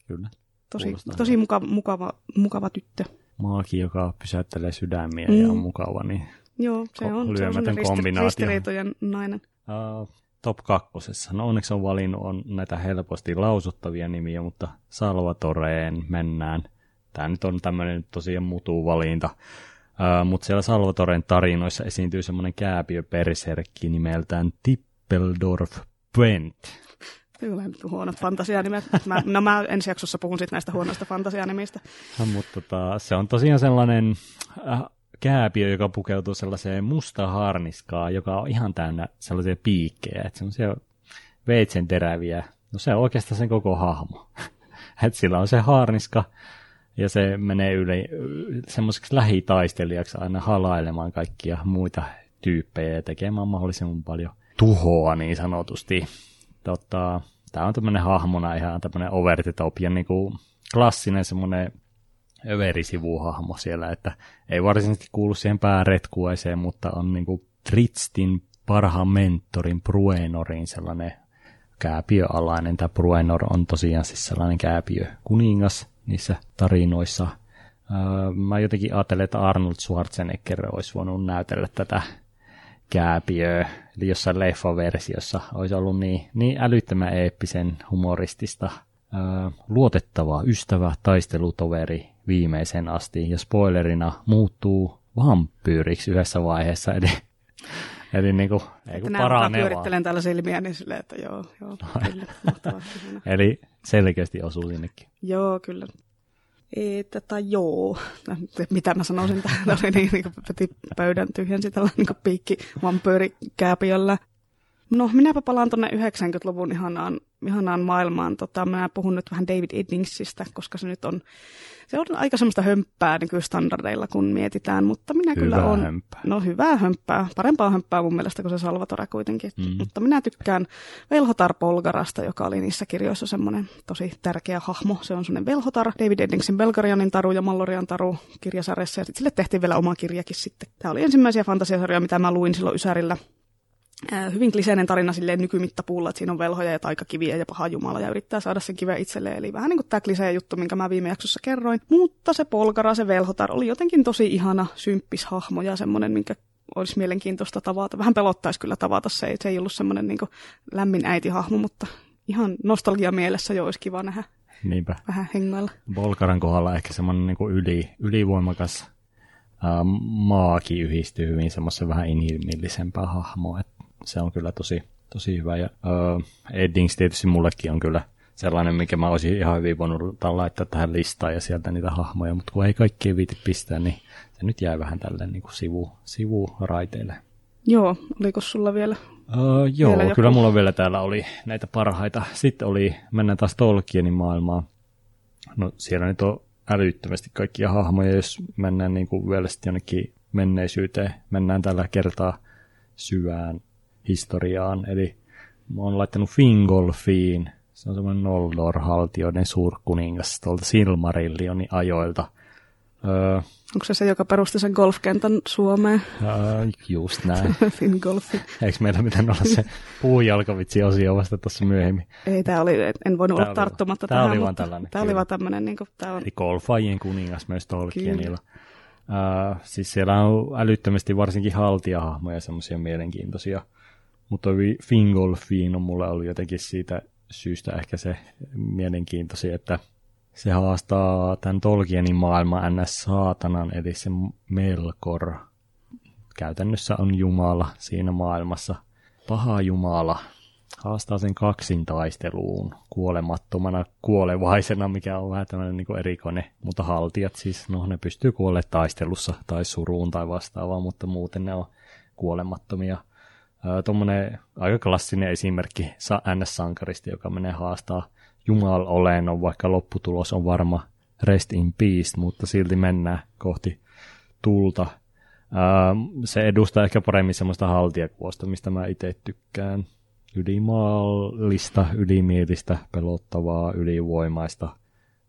Kyllä. tosi, Kuulostaa tosi mukava, mukava, mukava tyttö. Maaki, joka pysäyttelee sydämiä Mm. ja on mukava, niin Joo, se Ko- on, se on kombinaatio. ristiriitojen nainen. Uh, top kakkosessa. No onneksi on valinnut on näitä helposti lausuttavia nimiä, mutta Salvatoreen mennään. Tämä nyt on tämmöinen tosiaan mutuu valinta. Uh, mutta siellä Salvatoren tarinoissa esiintyy semmoinen kääpiö perserkki nimeltään Tippeldorf Brent. Kyllä nyt huonot fantasianimet. Mä, no mä ensi jaksossa puhun sitten näistä huonoista fantasianimistä. No, mutta tota, se on tosiaan sellainen äh, kääpiö, joka pukeutuu sellaiseen musta harniskaan, joka on ihan täynnä sellaisia piikkejä, että semmoisia veitsen teräviä. No se on oikeastaan sen koko hahmo. että sillä on se harniska ja se menee yli semmoiseksi lähitaistelijaksi aina halailemaan kaikkia muita tyyppejä ja tekemään mahdollisimman paljon tuhoa niin sanotusti. Tota, Tämä on tämmöinen hahmona ihan tämmöinen over the top ja niinku klassinen semmoinen överisivuhahmo siellä, että ei varsinaisesti kuulu siihen pääretkueeseen, mutta on niinku Tritstin parhaan mentorin Bruenorin sellainen kääpiöalainen. Tämä Bruenor on tosiaan siis sellainen kääpiö kuningas niissä tarinoissa. Öö, mä jotenkin ajattelen, että Arnold Schwarzenegger olisi voinut näytellä tätä kääpiöä, eli jossain leffaversiossa olisi ollut niin, niin älyttömän eeppisen humoristista, öö, luotettava ystävä, taistelutoveri viimeisen asti, ja spoilerina muuttuu vampyyriksi yhdessä vaiheessa, eli, eli niin kuin, ei kun paranee pyörittelen täällä silmiä, niin silleen, että joo, joo, kyllä. Eli selkeästi osuu sinnekin. Joo, kyllä. Että tai joo. No, Mitä mä sanoisin tähän? Oli niin, niin kuin piti pöydän tyhjensi tällä niin piikki vampyyrikääpiöllä. No, minäpä palaan tuonne 90-luvun ihanaan, ihanaan maailmaan. Tota, minä puhun nyt vähän David Eddingsistä, koska se nyt on, se on aika semmoista hömppää niin standardeilla, kun mietitään, mutta minä Hyvää kyllä on... hömppää. No hyvää hömppää, parempaa hömppää mun mielestä kuin se Salvatore kuitenkin. Mm. Mm. Mutta minä tykkään Velhotar Polgarasta, joka oli niissä kirjoissa semmoinen tosi tärkeä hahmo. Se on semmoinen Velhotar, David Eddingsin Belgarianin taru ja Mallorian taru kirjasarjassa. Ja sitten sille tehtiin vielä oma kirjakin sitten. Tämä oli ensimmäisiä fantasiasarjoja, mitä mä luin silloin Ysärillä. Äh, hyvin kliseinen tarina silleen nykymittapuulla, että siinä on velhoja ja taikakiviä ja paha jumala ja yrittää saada sen kiveä itselleen. Eli vähän niin kuin tämä klisee juttu, minkä mä viime jaksossa kerroin. Mutta se Polgara, se velhotar, oli jotenkin tosi ihana, symppis hahmo ja semmoinen, minkä olisi mielenkiintoista tavata. Vähän pelottaisi kyllä tavata se, ei- se ei ollut semmoinen niin lämmin äitihahmo, mutta ihan nostalgia mielessä jo olisi kiva nähdä Niinpä. vähän hengailla. Bolkaran kohdalla ehkä semmoinen niin yli, ylivoimakas ää, maaki yhdistyy hyvin semmoisen vähän inhimillisempään hahmoon. Se on kyllä tosi, tosi hyvä. Ja ää, Eddings tietysti mullekin on kyllä sellainen, mikä mä olisin ihan hyvin voinut laittaa tähän listaan ja sieltä niitä hahmoja, mutta kun ei kaikki viiti pistää, niin se nyt jäi vähän tälleen niin kuin sivu, sivuraiteille. Joo, oliko sulla vielä? Uh, joo, vielä kyllä mulla vielä täällä oli näitä parhaita. Sitten oli, mennään taas Tolkienin maailmaan. No siellä nyt on älyttömästi kaikkia hahmoja, jos mennään niin kuin vielä sitten jonnekin menneisyyteen, mennään tällä kertaa syvään historiaan. Eli mä oon laittanut Fingolfiin, se on semmoinen Noldor-haltioiden suurkuningas tuolta Silmarillionin ajoilta. Öö, Onko se se, joka perusti sen golfkentän Suomeen? Öö, just näin. Fingolfi. Eikö meillä mitään olla se puujalkavitsi-osio vasta tuossa myöhemmin? Ei, tämä oli, en voinut olla tarttumatta tämä tähän. Oli vaan tällainen. Tämä oli vaan tämmöinen, niin kuin, tämä on... Eli golfajien kuningas myös Tolkienilla. Uh, siis siellä on älyttömästi varsinkin haltijahahmoja semmoisia mielenkiintoisia. Mutta Fingolfiin on mulle ollut jotenkin siitä syystä ehkä se mielenkiintoisin, että se haastaa tämän Tolkienin maailman ns. saatanan, eli se Melkor. Käytännössä on Jumala siinä maailmassa. Paha Jumala haastaa sen kaksintaisteluun kuolemattomana kuolevaisena, mikä on vähän tämmöinen niin erikoinen, mutta haltijat siis, no ne pystyy kuolle taistelussa tai suruun tai vastaavaan, mutta muuten ne on kuolemattomia. Tuommoinen aika klassinen esimerkki NS-sankarista, joka menee haastaa Jumal olennon, vaikka lopputulos on varma rest in peace, mutta silti mennään kohti tulta. se edustaa ehkä paremmin semmoista haltijakuosta, mistä mä itse tykkään. Ylimaallista, ylimielistä, pelottavaa, ylivoimaista –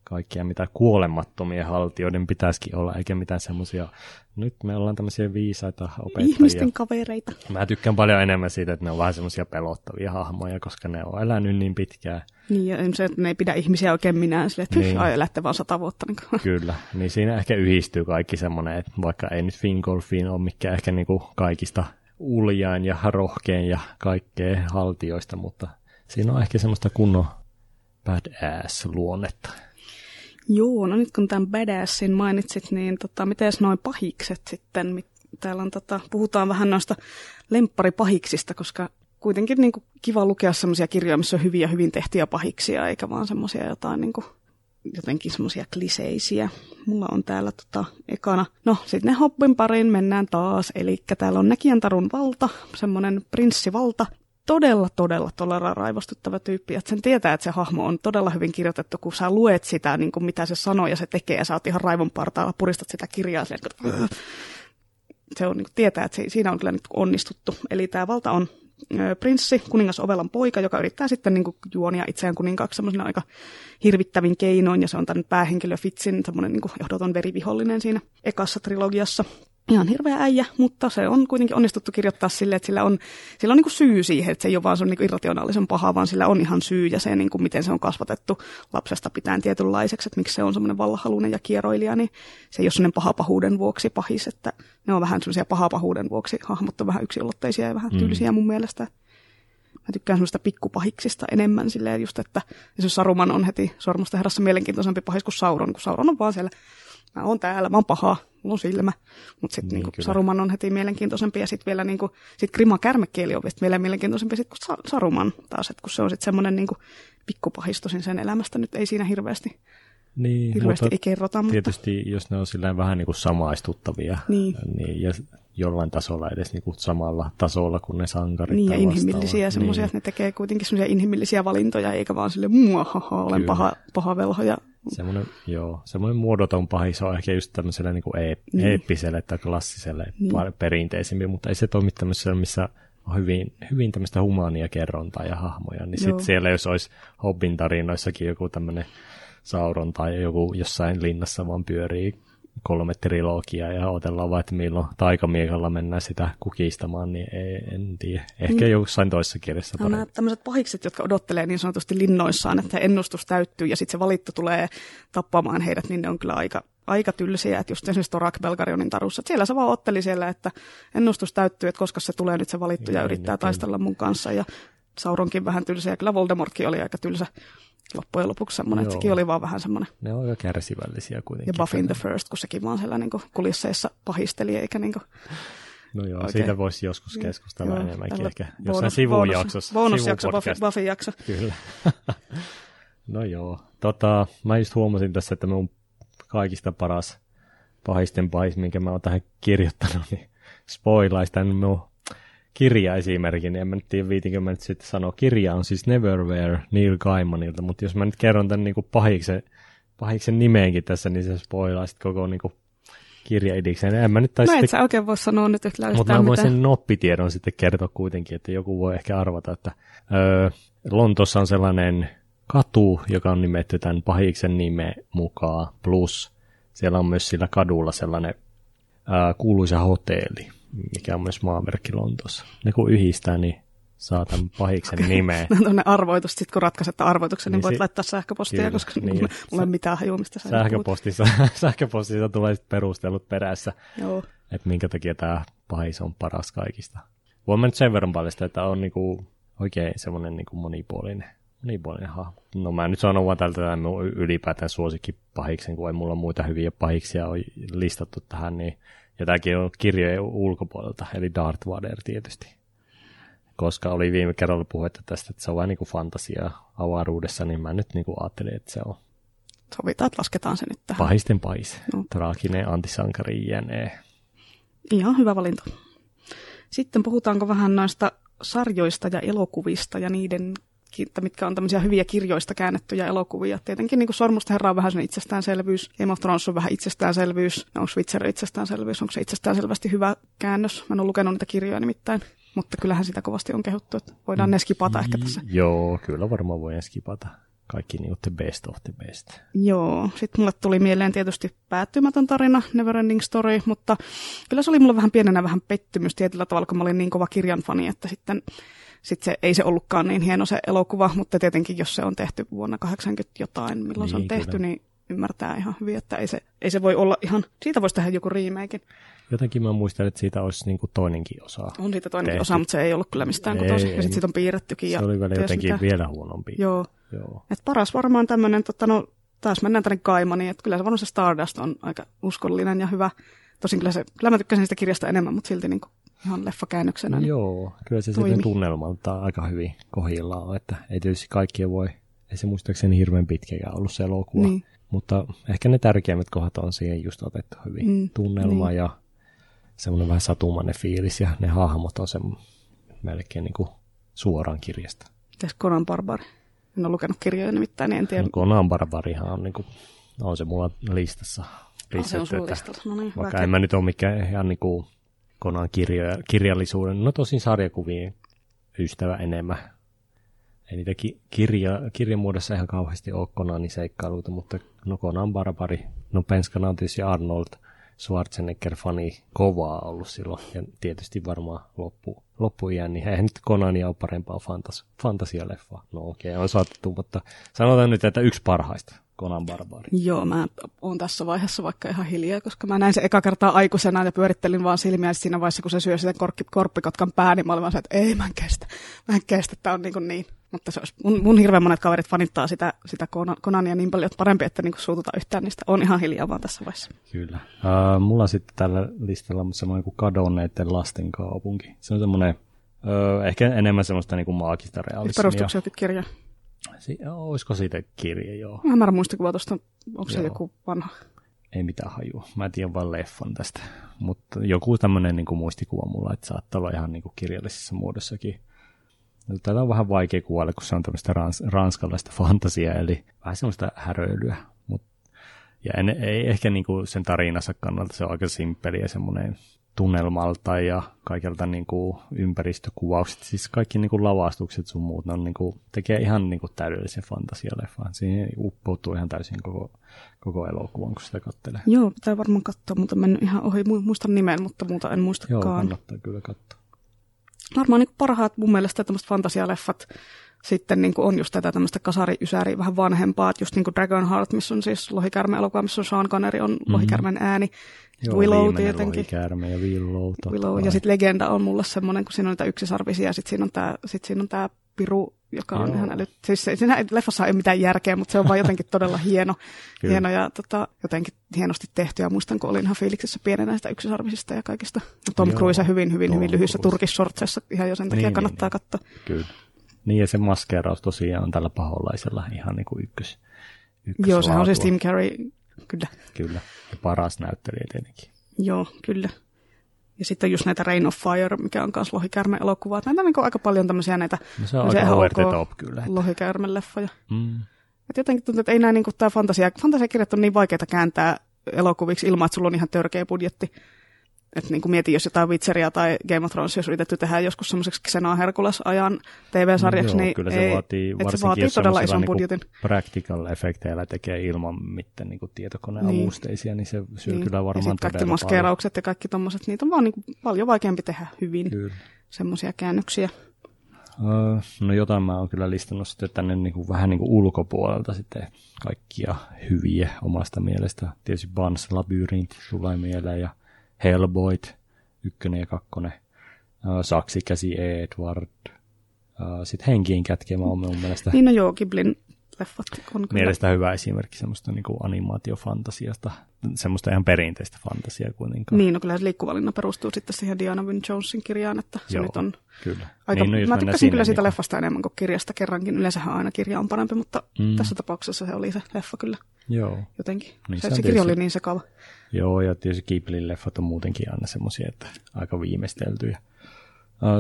kaikkia, mitä kuolemattomia haltioiden pitäisikin olla, eikä mitään semmoisia, nyt me ollaan tämmöisiä viisaita opettajia. Ihmisten kavereita. Mä tykkään paljon enemmän siitä, että ne on vähän semmoisia pelottavia hahmoja, koska ne on elänyt niin pitkään. Niin, ja se, että ne ei pidä ihmisiä oikein minään sille, että niin. ai, elätte vaan sata vuotta. Niin Kyllä, niin siinä ehkä yhdistyy kaikki semmoinen, että vaikka ei nyt Fingolfin ole mikään ehkä niin kuin kaikista uljain ja rohkein ja kaikkea haltioista, mutta siinä on ehkä semmoista kunnon badass-luonnetta. Joo, no nyt kun tämän badassin mainitsit, niin tota, miten noin pahikset sitten? Täällä on, tota, puhutaan vähän noista lempparipahiksista, koska kuitenkin niin kuin, kiva lukea semmoisia kirjoja, missä on hyviä, hyvin tehtyjä pahiksia, eikä vaan semmoisia jotain niin kuin, jotenkin semmoisia kliseisiä. Mulla on täällä tota, ekana, no sitten ne hoppin parin mennään taas, eli täällä on Näkijän Tarun valta, semmoinen prinssivalta, todella, todella, todella raivostuttava tyyppi. Että sen tietää, että se hahmo on todella hyvin kirjoitettu, kun sä luet sitä, niin kuin mitä se sanoo ja se tekee, ja sä oot ihan raivon partaalla, puristat sitä kirjaa silleen, että se on, niin kuin, tietää, että siinä on kyllä nyt onnistuttu. Eli tämä valta on ö, prinssi, kuningas Ovelan poika, joka yrittää sitten niin kuin, juonia itseään kuninkaaksi semmoisena aika hirvittävin keinoin, ja se on tämän päähenkilö Fitzin semmoinen niin johdoton verivihollinen siinä ekassa trilogiassa ihan hirveä äijä, mutta se on kuitenkin onnistuttu kirjoittaa silleen, että sillä on, sillä on niin kuin syy siihen, että se ei ole vaan sun niin irrationaalisen paha, vaan sillä on ihan syy ja se, niin kuin miten se on kasvatettu lapsesta pitäen tietynlaiseksi, että miksi se on semmoinen vallahaluinen ja kieroilija, niin se ei ole semmoinen pahapahuuden vuoksi pahis, että ne on vähän semmoisia pahapahuuden vuoksi hahmot on vähän yksilotteisia ja vähän mm. tyylisiä mun mielestä. Mä tykkään semmoista pikkupahiksista enemmän silleen just, että se Saruman on heti sormusta herrassa mielenkiintoisempi pahis kuin Sauron, kun Sauron on vaan siellä mä oon täällä, mä oon paha, mulla on silmä. Mutta sitten niin, niin Saruman on heti mielenkiintoisempi ja sitten vielä niin kuin, sit Grima kärmekieli on vielä mielenkiintoisempi sit kuin Saruman taas, että kun se on sitten semmoinen niin pikkupahistosin sen elämästä, nyt ei siinä hirveästi niin, hirveästi ei kerrota. Mutta... Tietysti jos ne on sillä vähän niin kuin samaistuttavia niin. Niin, ja jollain tasolla edes niin kuin samalla tasolla kuin ne sankarit. Niin, ja inhimillisiä semmoisia, niin. että ne tekee kuitenkin semmoisia inhimillisiä valintoja, eikä vaan sille muahaha, olen paha, paha velho ja Semmoinen, joo, semmoinen muodoton pahis on ehkä just tämmöiselle niin kuin eep- niin. eeppiselle tai klassiselle niin. perinteisempi, mutta ei se toimi tämmöisellä, missä on hyvin, hyvin tämmöistä humaania kerrontaa ja hahmoja, niin sitten siellä jos olisi Hobbin tarinoissakin joku tämmöinen Sauron tai joku jossain linnassa vaan pyörii kolme trilogiaa ja odotellaan vaan, että milloin taikamiekalla mennään sitä kukistamaan, niin ei, en tiedä. Ehkä mm. jossain toisessa kirjassa no, nämä tämmöiset pahikset, jotka odottelee niin sanotusti linnoissaan, että ennustus täyttyy ja sitten se valittu tulee tappamaan heidät, niin ne on kyllä aika, aika tylsiä. Että just esimerkiksi Torak Belgarionin tarussa, että siellä se vaan otteli siellä, että ennustus täyttyy, että koska se tulee nyt se valittu ja, ja yrittää niin, taistella mun kanssa. Ja Sauronkin vähän tylsä ja kyllä Voldemortkin oli aika tylsä loppujen lopuksi semmoinen, että sekin oli vaan vähän semmoinen. Ne on aika kärsivällisiä kuitenkin. Ja Buffy the First, kun sekin vaan siellä niin kulisseissa pahisteli, eikä niin kuin, No joo, okay. siitä voisi joskus keskustella joo, enemmänkin ehkä. Jossain sivujaksossa. Bonusjakso, Buffy, Buffy-jakso. Kyllä. No joo. Tota, mä just huomasin tässä, että mun kaikista paras pahisten pahis, minkä mä oon tähän kirjoittanut, niin spoilaisi tämän mun kirjaesimerkin, niin en mä nyt tiedä, viitinkö mä nyt sitten sanoa. Kirja on siis Neverwhere Neil Gaimanilta, mutta jos mä nyt kerron tämän niin kuin pahiksen, pahiksen nimeenkin tässä, niin se spoilaa sitten koko niin kuin kirjaidiksen. En mä nyt taisi no et sä oikein voi sanoa nyt yhtään Mutta mä voin sen noppitiedon sitten kertoa kuitenkin, että joku voi ehkä arvata, että öö, Lontossa on sellainen katu, joka on nimetty tämän pahiksen nimen mukaan, plus siellä on myös sillä kadulla sellainen ää, kuuluisa hotelli, mikä on myös maamerkki Lontoossa. Ne kun yhdistää, niin saa tämän pahiksen okay. nimeä. No tuonne arvoitus, sitten kun ratkaiset arvoituksen, niin, niin voit si- laittaa sähköpostia, kyllä, koska niin, mulla ei ole mitään hajumista. Sähköpostissa, sähköpostissa tulee sitten perustelut perässä, Joo. että minkä takia tämä pahis on paras kaikista. Voin mä nyt sen verran paljastaa, että on niinku oikein semmoinen niinku monipuolinen monipuolinen hahmo. No mä nyt sanon vaan tältä tämän ylipäätään suosikki pahiksen, kun ei mulla muita hyviä pahiksia ole listattu tähän, niin ja tämäkin on kirjojen ulkopuolelta, eli Darth Vader tietysti. Koska oli viime kerralla puhetta tästä, että se on vain niin kuin fantasiaa avaruudessa, niin mä nyt niin kuin ajattelin, että se on Sovitaan, että lasketaan se nyt tähän. Pahisten pahis. No. Traaginen antisankari jne. Ihan hyvä valinta. Sitten puhutaanko vähän noista sarjoista ja elokuvista ja niiden mitkä on tämmöisiä hyviä kirjoista käännettyjä elokuvia. Tietenkin niin Sormusten herra on vähän sen itsestäänselvyys. Game of Thrones on vähän itsestäänselvyys. Onko Witcher itsestäänselvyys? Onko se itsestäänselvästi hyvä käännös? Mä en ole lukenut niitä kirjoja nimittäin. Mutta kyllähän sitä kovasti on kehuttu, että voidaan ne skipata ehkä tässä. Joo, kyllä varmaan voi skipata. Kaikki niin the best of the best. Joo, sitten mulle tuli mieleen tietysti päättymätön tarina, Neverending Story, mutta kyllä se oli mulle vähän pienenä vähän pettymys tietyllä tavalla, kun mä olin niin kova kirjan fani, että sitten sitten se, ei se ollutkaan niin hieno se elokuva, mutta tietenkin jos se on tehty vuonna 80 jotain, milloin niin, se on niin, tehty, kyllä. niin ymmärtää ihan hyvin, että ei se, ei se voi olla ihan, siitä voisi tehdä joku remake. Jotenkin mä muistan, että siitä olisi niin kuin toinenkin osa. On siitä toinenkin tehty. osa, mutta se ei ollut kyllä mistään kotoisin. Ja sitten siitä on piirrettykin. Se oli vielä jotenkin mitä. vielä huonompi. Joo. Joo. Et paras varmaan tämmöinen, tota, no, taas mennään tänne Kaimaniin, että kyllä se varmaan se Stardust on aika uskollinen ja hyvä. Tosin kyllä, se, kyllä mä tykkäsin sitä kirjasta enemmän, mutta silti niin kuin ihan leffakäännöksenä. Niin Joo, kyllä se toimi. sitten tunnelmalta aika hyvin kohdillaan, että ei tietysti kaikkia voi, ei se muistaakseni hirveän pitkäkään ollut se elokuva, niin. mutta ehkä ne tärkeimmät kohdat on siihen just otettu hyvin. Mm, Tunnelma niin. ja semmoinen vähän satumainen fiilis ja ne hahmot on se melkein niin kuin suoraan kirjasta. Mitäs Conan Barbari? En ole lukenut kirjoja nimittäin, niin en tiedä. No Conan Barbarihan on, niin kuin, on se mulla listassa. Pistetty, ah, se on että, no niin, vaikka en mä nyt ole mikään ihan niin kuin Konan kirjoja, kirjallisuuden, no tosin sarjakuvien ystävä enemmän. Ei niitä ki- kirja, kirjamuodossa ihan kauheasti ole Konanin seikkailuita, mutta no Konan Barbari, no Penskana on tietysti Arnold Schwarzenegger-fani kovaa ollut silloin, ja tietysti varmaan loppu, loppuiän, niin eihän nyt Konania ole parempaa fantas, fantasialeffaa. No okei, okay, on saatettu, mutta sanotaan nyt, että yksi parhaista. Conan Barbari. Joo, mä oon tässä vaiheessa vaikka ihan hiljaa, koska mä näin se eka kertaa aikuisena ja pyörittelin vaan silmiä siinä vaiheessa, kun se syö sitä korkki, korppikotkan pää, niin mä olin vaan se, että ei mä en kestä, mä en kestä, tää on niin, kuin niin. Mutta se olisi, mun, mun hirveän monet kaverit fanittaa sitä, sitä Conania niin paljon, että parempi, että niinku suututa yhtään niistä. On ihan hiljaa vaan tässä vaiheessa. Kyllä. Uh, mulla sitten tällä listalla on semmoinen kuin kadonneiden lasten kaupunki. Se on semmoinen, uh, ehkä enemmän semmoista niinku maagista realismia. Perustuksia kirja. Si- olisiko siitä kirja, joo. Mä en muistikuva tuosta, onko se joku vanha? Ei mitään hajua. Mä tiedän vain leffan tästä. Mutta joku tämmöinen niin muistikuva mulla, että saattaa olla ihan niin kuin kirjallisessa muodossakin. Tätä on vähän vaikea kuvailla, kun se on tämmöistä rans- ranskalaista fantasiaa, eli vähän semmoista häröilyä. Mut, ja en, ei ehkä niin kuin sen tarinansa kannalta, se on aika simppeli ja semmoinen tunnelmalta ja kaikelta niin kuin ympäristökuvaukset, siis kaikki niin kuin lavastukset sun muut, ne on niin kuin, tekee ihan niin kuin täydellisen fantasialeffan. Siihen uppoutuu ihan täysin koko, koko elokuvan, kun sitä katselee. Joo, pitää varmaan katsoa, mutta mennyt ihan ohi, muistan nimen, mutta muuta en muistakaan. Joo, kannattaa kyllä katsoa. Varmaan niin parhaat mun mielestä tämmöiset fantasialeffat sitten niin kuin on just tätä tämmöistä kasari vähän vanhempaa, että just niin kuin Dragonheart, missä on siis lohikärme-elokuva, missä on Sean Connery on mm-hmm. lohikärmen ääni, Joo, Willow tietenkin. Lohikärme ja Willow. Willow. Ja sitten Legenda on mulle semmoinen, kun siinä on niitä yksisarvisia, ja sitten siinä on tämä sit siinä on tää Piru, joka on Joo. ihan älyt... Siis siinä leffassa ei ole mitään järkeä, mutta se on vaan jotenkin todella hieno, hieno ja tota, jotenkin hienosti tehty. Ja muistan, kun olin ihan fiiliksessä pienenä näistä yksisarvisista ja kaikista. Tom Joo. Cruise hyvin, hyvin, Tom hyvin lyhyissä turkissortseissa ihan jo sen takia niin, kannattaa niin, katsoa. Kyllä. Niin ja se maskeeraus tosiaan on tällä paholaisella ihan niin kuin ykkös, ykkös Joo, sehän on siis Tim Carrey, kyllä. Kyllä, ja paras näyttelijä tietenkin. Joo, kyllä. Ja sitten just näitä Rain of Fire, mikä on myös lohikärme elokuvat. Näitä on niin aika paljon tämmöisiä näitä no se on aika over the top kyllä. Lohikärme-leffoja. Mm. Et jotenkin tuntuu, että ei näin niin tämä fantasia, fantasiakirjat on niin vaikeita kääntää elokuviksi ilman, että sulla on ihan törkeä budjetti. Että niin kuin mietin, jos jotain Witcheria tai Game of Thrones olisi yritetty tehdä joskus semmoiseksi Xenoa Herkules-ajan TV-sarjaksi, no, niin kyllä se ei, vaatii, että se vaatii todella ison niin budjetin. practical efektejä tekee ilman mitään niin tietokoneavusteisia, niin. niin se syö niin. kyllä varmaan ja kaikki maskeeraukset paljon. ja kaikki tommoset, niitä on vaan niin kuin paljon vaikeampi tehdä hyvin, semmoisia käännöksiä. Uh, no jotain mä oon kyllä listannut sitten tänne niin kuin, vähän niin kuin ulkopuolelta sitten kaikkia hyviä omasta mielestä. Tietysti Bans Labyrinth tulee mieleen ja Hellboy, ykkönen ja kakkonen, uh, Saksikäsi Edward, uh, sitten Henkien kätkemä on mun mielestä. Niin no joo, Giblin leffat on kyllä. Mielestäni hyvä esimerkki semmoista niin kuin animaatiofantasiasta, semmoista ihan perinteistä fantasiaa kuitenkaan. Niin, no kyllä se liikkuvalinna perustuu sitten siihen Diana Wynne Jonesin kirjaan, että se Joo, nyt on kyllä. aika, niin, no, mä tykkäsin kyllä siitä niin leffasta enemmän kuin kirjasta kerrankin. Yleensähän aina kirja on parempi, mutta mm. tässä tapauksessa se oli se leffa kyllä Joo. jotenkin. Niin, se, se kirja oli niin sekava. Joo, ja tietysti Ghiblin leffat on muutenkin aina semmoisia, että aika viimeisteltyjä.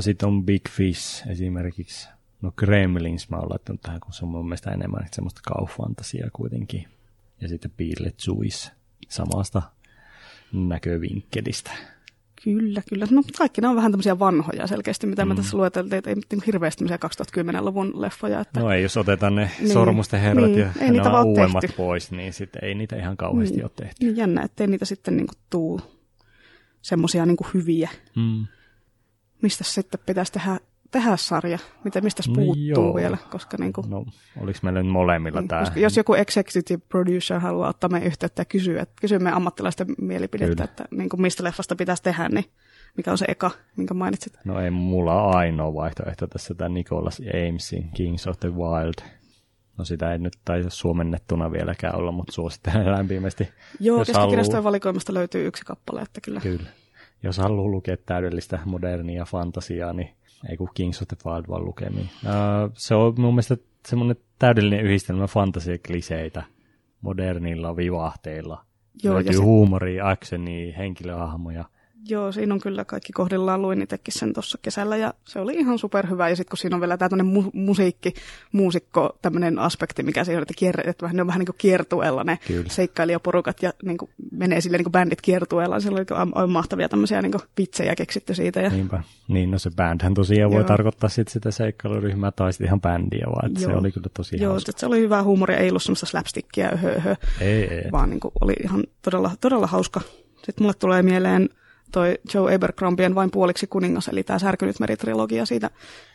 Sitten on Big Fish esimerkiksi. No Gremlins mä oon laittanut tähän, kun se on mun mielestä enemmän semmoista kaufantasiaa kuitenkin. Ja sitten Beetlejuice samasta näkövinkkelistä. Kyllä, kyllä. No kaikki nämä on vähän tämmöisiä vanhoja selkeästi, mitä mm. me tässä lueteltiin, että ei niin hirveästi 2010-luvun leffoja. Että... No ei, jos otetaan ne niin, sormusten herrat niin, ja ei niitä nämä uudemmat tehty. pois, niin sitten ei niitä ihan kauheasti niin, ole tehty. Niin jännä, ettei niitä sitten niin kuin tuu semmoisia niin hyviä. Mm. Mistä sitten pitäisi tehdä tehdä sarja? Mitä, mistä se puuttuu no, vielä? Koska niin kuin, no, oliko meillä nyt molemmilla niin, tämä? Jos joku executive producer haluaa ottaa meidän yhteyttä ja kysyä, että kysyä meidän ammattilaisten mielipidettä, Kyllä. että niin kuin, mistä leffasta pitäisi tehdä, niin mikä on se eka, minkä mainitsit? No ei mulla ole ainoa vaihtoehto tässä tämä Nicholas Amesin Kings of the Wild. No sitä ei nyt taisi suomennettuna vieläkään olla, mutta suosittelen lämpimästi. Joo, keskikirjastojen valikoimasta löytyy yksi kappale, että kyllä. Kyllä. Jos haluaa lukea täydellistä modernia fantasiaa, niin ei kun Kings of the Wild vaan lukemiin. Uh, se on mun mielestä semmoinen täydellinen yhdistelmä fantasia-kliseitä modernilla vivahteilla. Joo, Löytyy ja se... huumoria, actionia, henkilöhahmoja – Joo, siinä on kyllä kaikki kohdillaan. Luin itsekin sen tuossa kesällä ja se oli ihan superhyvä. Ja sitten kun siinä on vielä tämä mu- musiikki, muusikko, tämmöinen aspekti, mikä siinä on, että, kier- että ne on vähän niin kuin kiertueella ne kyllä. seikkailijaporukat ja niin kuin menee sille niin kuin bändit kiertueella. Siellä oli aivan mahtavia tämmöisiä niin kuin vitsejä keksitty siitä. Ja... Niinpä. Niin, no se bändhän tosiaan voi Joo. tarkoittaa sitten sitä seikkailuryhmää tai sitten ihan bändiä, vaan että se oli kyllä tosi Joo, hauska. se oli hyvää huumoria, ei ollut semmoista slapstickia, hö, hö, ei, ei. vaan niin kuin oli ihan todella, todella hauska. Sitten mulle tulee mieleen toi Joe Abercrombien Vain puoliksi kuningas, eli tämä Särkynyt meritrilogia siitä.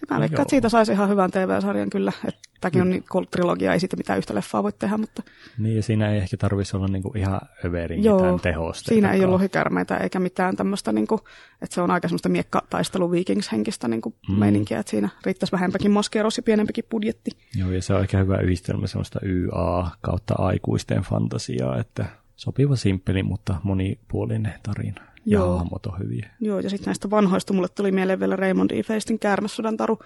Mä veikkaan, että siitä saisi ihan hyvän TV-sarjan kyllä. Että tämäkin on niin trilogia, ei siitä mitään yhtä leffaa voi tehdä, mutta... Niin, ja siinä ei ehkä tarvitsisi olla niinku ihan överin Joo, mitään tehosta. siinä ei ole lohikärmeitä eikä mitään tämmöistä, niinku, että se on aika semmoista miekkataistelu Vikings-henkistä niinku mm. meininkiä, että siinä riittäisi vähempäkin maskeeros ja pienempikin budjetti. Joo, ja se on ehkä hyvä yhdistelmä semmoista YA kautta aikuisten fantasiaa, että sopiva simppeli, mutta monipuolinen tarina. Ja Joo. hahmot on hyviä. Joo, ja sitten näistä vanhoista mulle tuli mieleen vielä Raymond E. Feistin Käärmäsodan taru,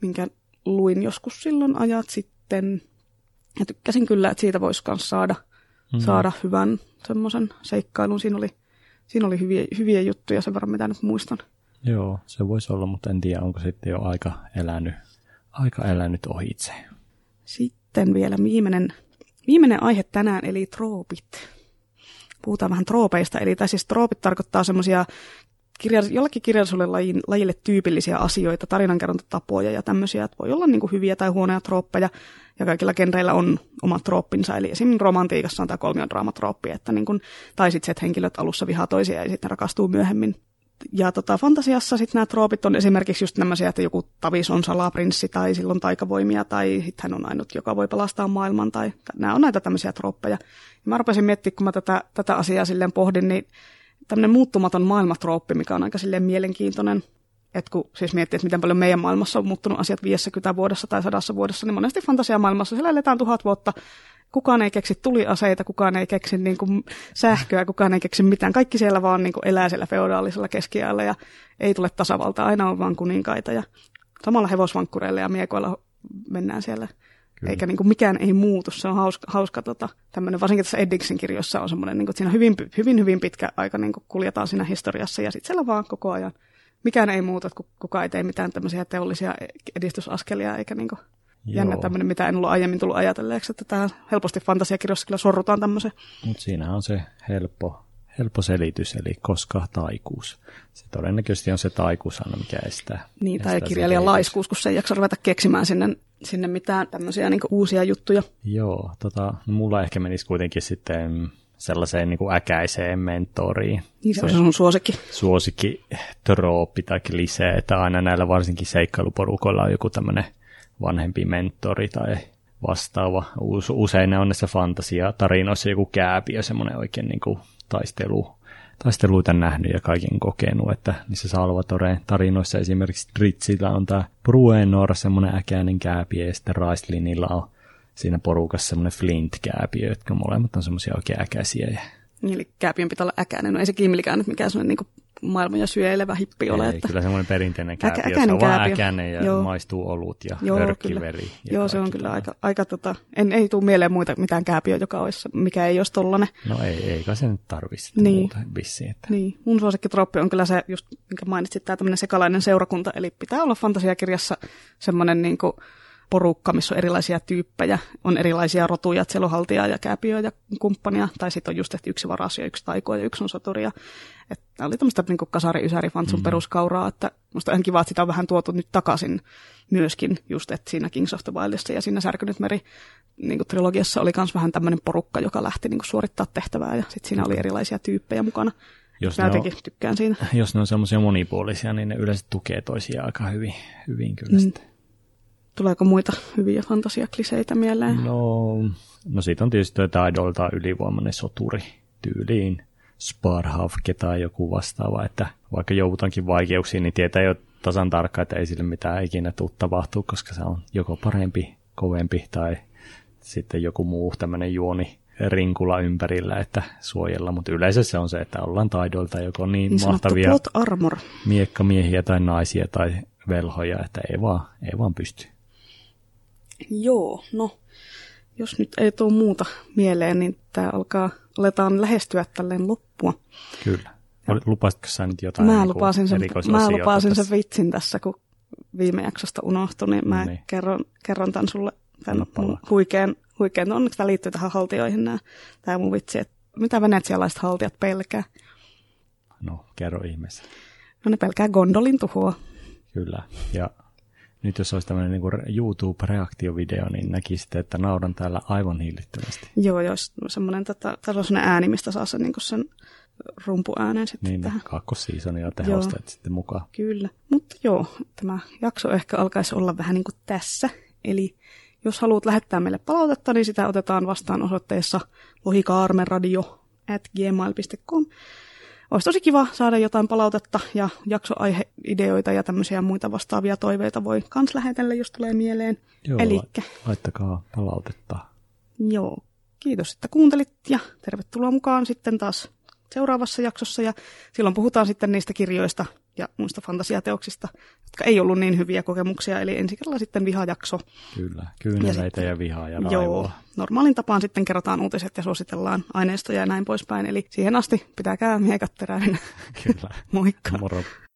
minkä luin joskus silloin ajat sitten. Ja tykkäsin kyllä, että siitä voisi myös saada, mm. saada hyvän semmoisen seikkailun. Siinä oli, siinä oli hyviä, hyviä juttuja sen verran, mitä nyt muistan. Joo, se voisi olla, mutta en tiedä, onko sitten jo aika elänyt, aika elänyt ohitse. Sitten vielä viimeinen, viimeinen aihe tänään, eli troopit puhutaan vähän troopeista. Eli tai siis troopit tarkoittaa semmoisia kirja, jollakin kirjallisuudelle lajin, lajille tyypillisiä asioita, tarinankerrontatapoja ja tämmöisiä, että voi olla niin kuin hyviä tai huonoja trooppeja, ja kaikilla genreillä on omat trooppinsa, eli esimerkiksi romantiikassa on tämä kolmiondraamatrooppi, että niin kuin, tai sitten se, että henkilöt alussa vihaa toisia ja sitten rakastuu myöhemmin. Ja tota, fantasiassa sitten nämä troopit on esimerkiksi just nämä, että joku tavis on salaprinssi tai silloin taikavoimia tai sitten hän on ainut, joka voi pelastaa maailman tai nämä on näitä tämmöisiä trooppeja. Mä rupesin miettimään, kun mä tätä, tätä asiaa silleen pohdin, niin tämmöinen muuttumaton maailmatrooppi, mikä on aika silleen mielenkiintoinen, että kun siis miettii, että miten paljon meidän maailmassa on muuttunut asiat 50 vuodessa tai sadassa vuodessa, niin monesti fantasiamaailmassa siellä eletään tuhat vuotta. Kukaan ei keksi tuliaseita, kukaan ei keksi niin kuin sähköä, kukaan ei keksi mitään. Kaikki siellä vaan niin kuin elää siellä feodaalisella keskiajalla ja ei tule tasavalta, aina on vaan kuninkaita. Ja samalla hevosvankkureilla ja miekoilla mennään siellä. Kyllä. Eikä niin kuin mikään ei muutu. Se on hauska, hauska tota, tämmöinen, varsinkin tässä Eddingsin kirjoissa on semmoinen, niin kuin, että siinä hyvin, hyvin, hyvin pitkä aika niin kuin kuljetaan siinä historiassa ja sitten siellä vaan koko ajan mikään ei muuta, kun kukaan ei tee mitään tämmöisiä teollisia edistysaskelia eikä niin kuin, jännä tämmöinen, mitä en ollut aiemmin tullut ajatelleeksi, että tämä helposti fantasiakirjoissa kyllä sorrutaan tämmöiseen. Mutta siinä on se helppo, helppo selitys, eli koska taikuus. Se todennäköisesti on se taikuusana, mikä estää. Niin, tai kirjailijan laiskuus, kun se ei jaksa ruveta keksimään sinne, sinne mitään tämmöisiä niin uusia juttuja. Joo, tota, no mulla ehkä menisi kuitenkin sitten sellaiseen niin kuin äkäiseen mentoriin. Niin se on sun suosikki. Suosikki trooppi tai klisee, että aina näillä varsinkin seikkailuporukoilla on joku tämmöinen vanhempi mentori tai vastaava. Usein ne on näissä fantasia-tarinoissa joku kääpiö, semmoinen oikein niin kuin taistelu, taisteluita nähnyt ja kaiken kokenut, että niissä Salvatore tarinoissa esimerkiksi Dritsillä on tämä Bruenor, semmoinen äkäinen kääpiö, ja sitten Raislinilla on siinä porukassa semmoinen Flint-kääpiö, jotka molemmat on semmoisia oikein äkäisiä. Ja... Eli kääpiön pitää olla äkäinen, no ei se Kimlikään nyt mikään semmoinen niin maailman ja syöilevä hippi ole. Ei, että... kyllä semmoinen perinteinen kääpiö, Äkä, jossa on kääpiö. äkäinen ja Joo. maistuu olut ja Joo, hörkkiveri. Joo, se on kyllä aika, aika tota, en, ei tule mieleen muita mitään kääpiö, joka olisi, mikä ei olisi tollanen. No ei, eikä se nyt tarvitse niin. muuta vissiin. Että... Niin, mun suosikkitroppi on kyllä se, just minkä mainitsit, tämä tämmöinen sekalainen seurakunta, eli pitää olla fantasiakirjassa semmoinen niin kuin, porukka, missä on erilaisia tyyppejä, on erilaisia rotuja, että siellä on haltia ja kääpiö ja kumppania, tai sitten on just, että yksi varas ja yksi taiko ja yksi on soturia. Että oli tämmöistä niin kasari ysäri fantsun mm. peruskauraa, että musta on kiva, että sitä on vähän tuotu nyt takaisin myöskin, just että siinä Kings of the Wildissa ja siinä Särkynyt meri niin kuin trilogiassa oli myös vähän tämmöinen porukka, joka lähti niin kuin suorittaa tehtävää ja sitten siinä oli erilaisia tyyppejä mukana. Jos Mä jotenkin on, tykkään siinä. Jos ne on semmoisia monipuolisia, niin ne yleensä tukee toisiaan aika hyvin, hyvin kyllä mm. sitten. Tuleeko muita hyviä fantasiakliseitä mieleen? No, no siitä on tietysti taidolta ylivoimainen soturi tyyliin. Sparhavke tai joku vastaava, että vaikka joudutankin vaikeuksiin, niin tietää jo tasan tarkkaan, että ei sille mitään ikinä tule tapahtuu, koska se on joko parempi, kovempi tai sitten joku muu tämmöinen juoni rinkula ympärillä, että suojella, mutta yleensä se on se, että ollaan taidoilta joko niin, niin mahtavia armor. miekkamiehiä tai naisia tai velhoja, että ei vaan, ei vaan pysty. Joo, no jos nyt ei tule muuta mieleen, niin tämä alkaa, aletaan lähestyä tälleen loppua. Kyllä. Lupasitko sä nyt jotain mä niin lupasin sen, mä lupasin sen vitsin tässä, kun viime jaksosta unohtui, niin mä no niin. kerron, kerron tämän sulle tämän mun huikean, huikean, no onneksi tämä liittyy tähän haltioihin nämä, tämä mun vitsi, että mitä venetsialaiset haltijat pelkää? No, kerro ihmeessä. No ne pelkää gondolin tuhoa. Kyllä, ja nyt jos olisi tämmöinen niin YouTube-reaktiovideo, niin näkisitte, että naudan täällä aivan hillittömästi. Joo, jos semmoinen, tota, on ääni, mistä saa sen, niin sen rumpuäänen sitten Niin, tähän. kakkosseasonia tehostajat sitten mukaan. Kyllä, mutta joo, tämä jakso ehkä alkaisi olla vähän niin kuin tässä. Eli jos haluat lähettää meille palautetta, niin sitä otetaan vastaan osoitteessa lohikaarmeradio at gmail.com. Olisi tosi kiva saada jotain palautetta ja jaksoaiheideoita ja tämmöisiä muita vastaavia toiveita voi kans lähetellä, jos tulee mieleen. Joo, Elikkä, laittakaa palautetta. Joo, kiitos, että kuuntelit ja tervetuloa mukaan sitten taas seuraavassa jaksossa. Ja silloin puhutaan sitten niistä kirjoista, ja muista fantasiateoksista, jotka ei ollut niin hyviä kokemuksia, eli ensi kerralla sitten vihajakso. Kyllä, kyyneleitä ja, ja vihaa ja raivoa. Joo, normaalin tapaan sitten kerrotaan uutiset ja suositellaan aineistoja ja näin poispäin, eli siihen asti pitäkää miekat terävinä. Kyllä. Moikka. Moro.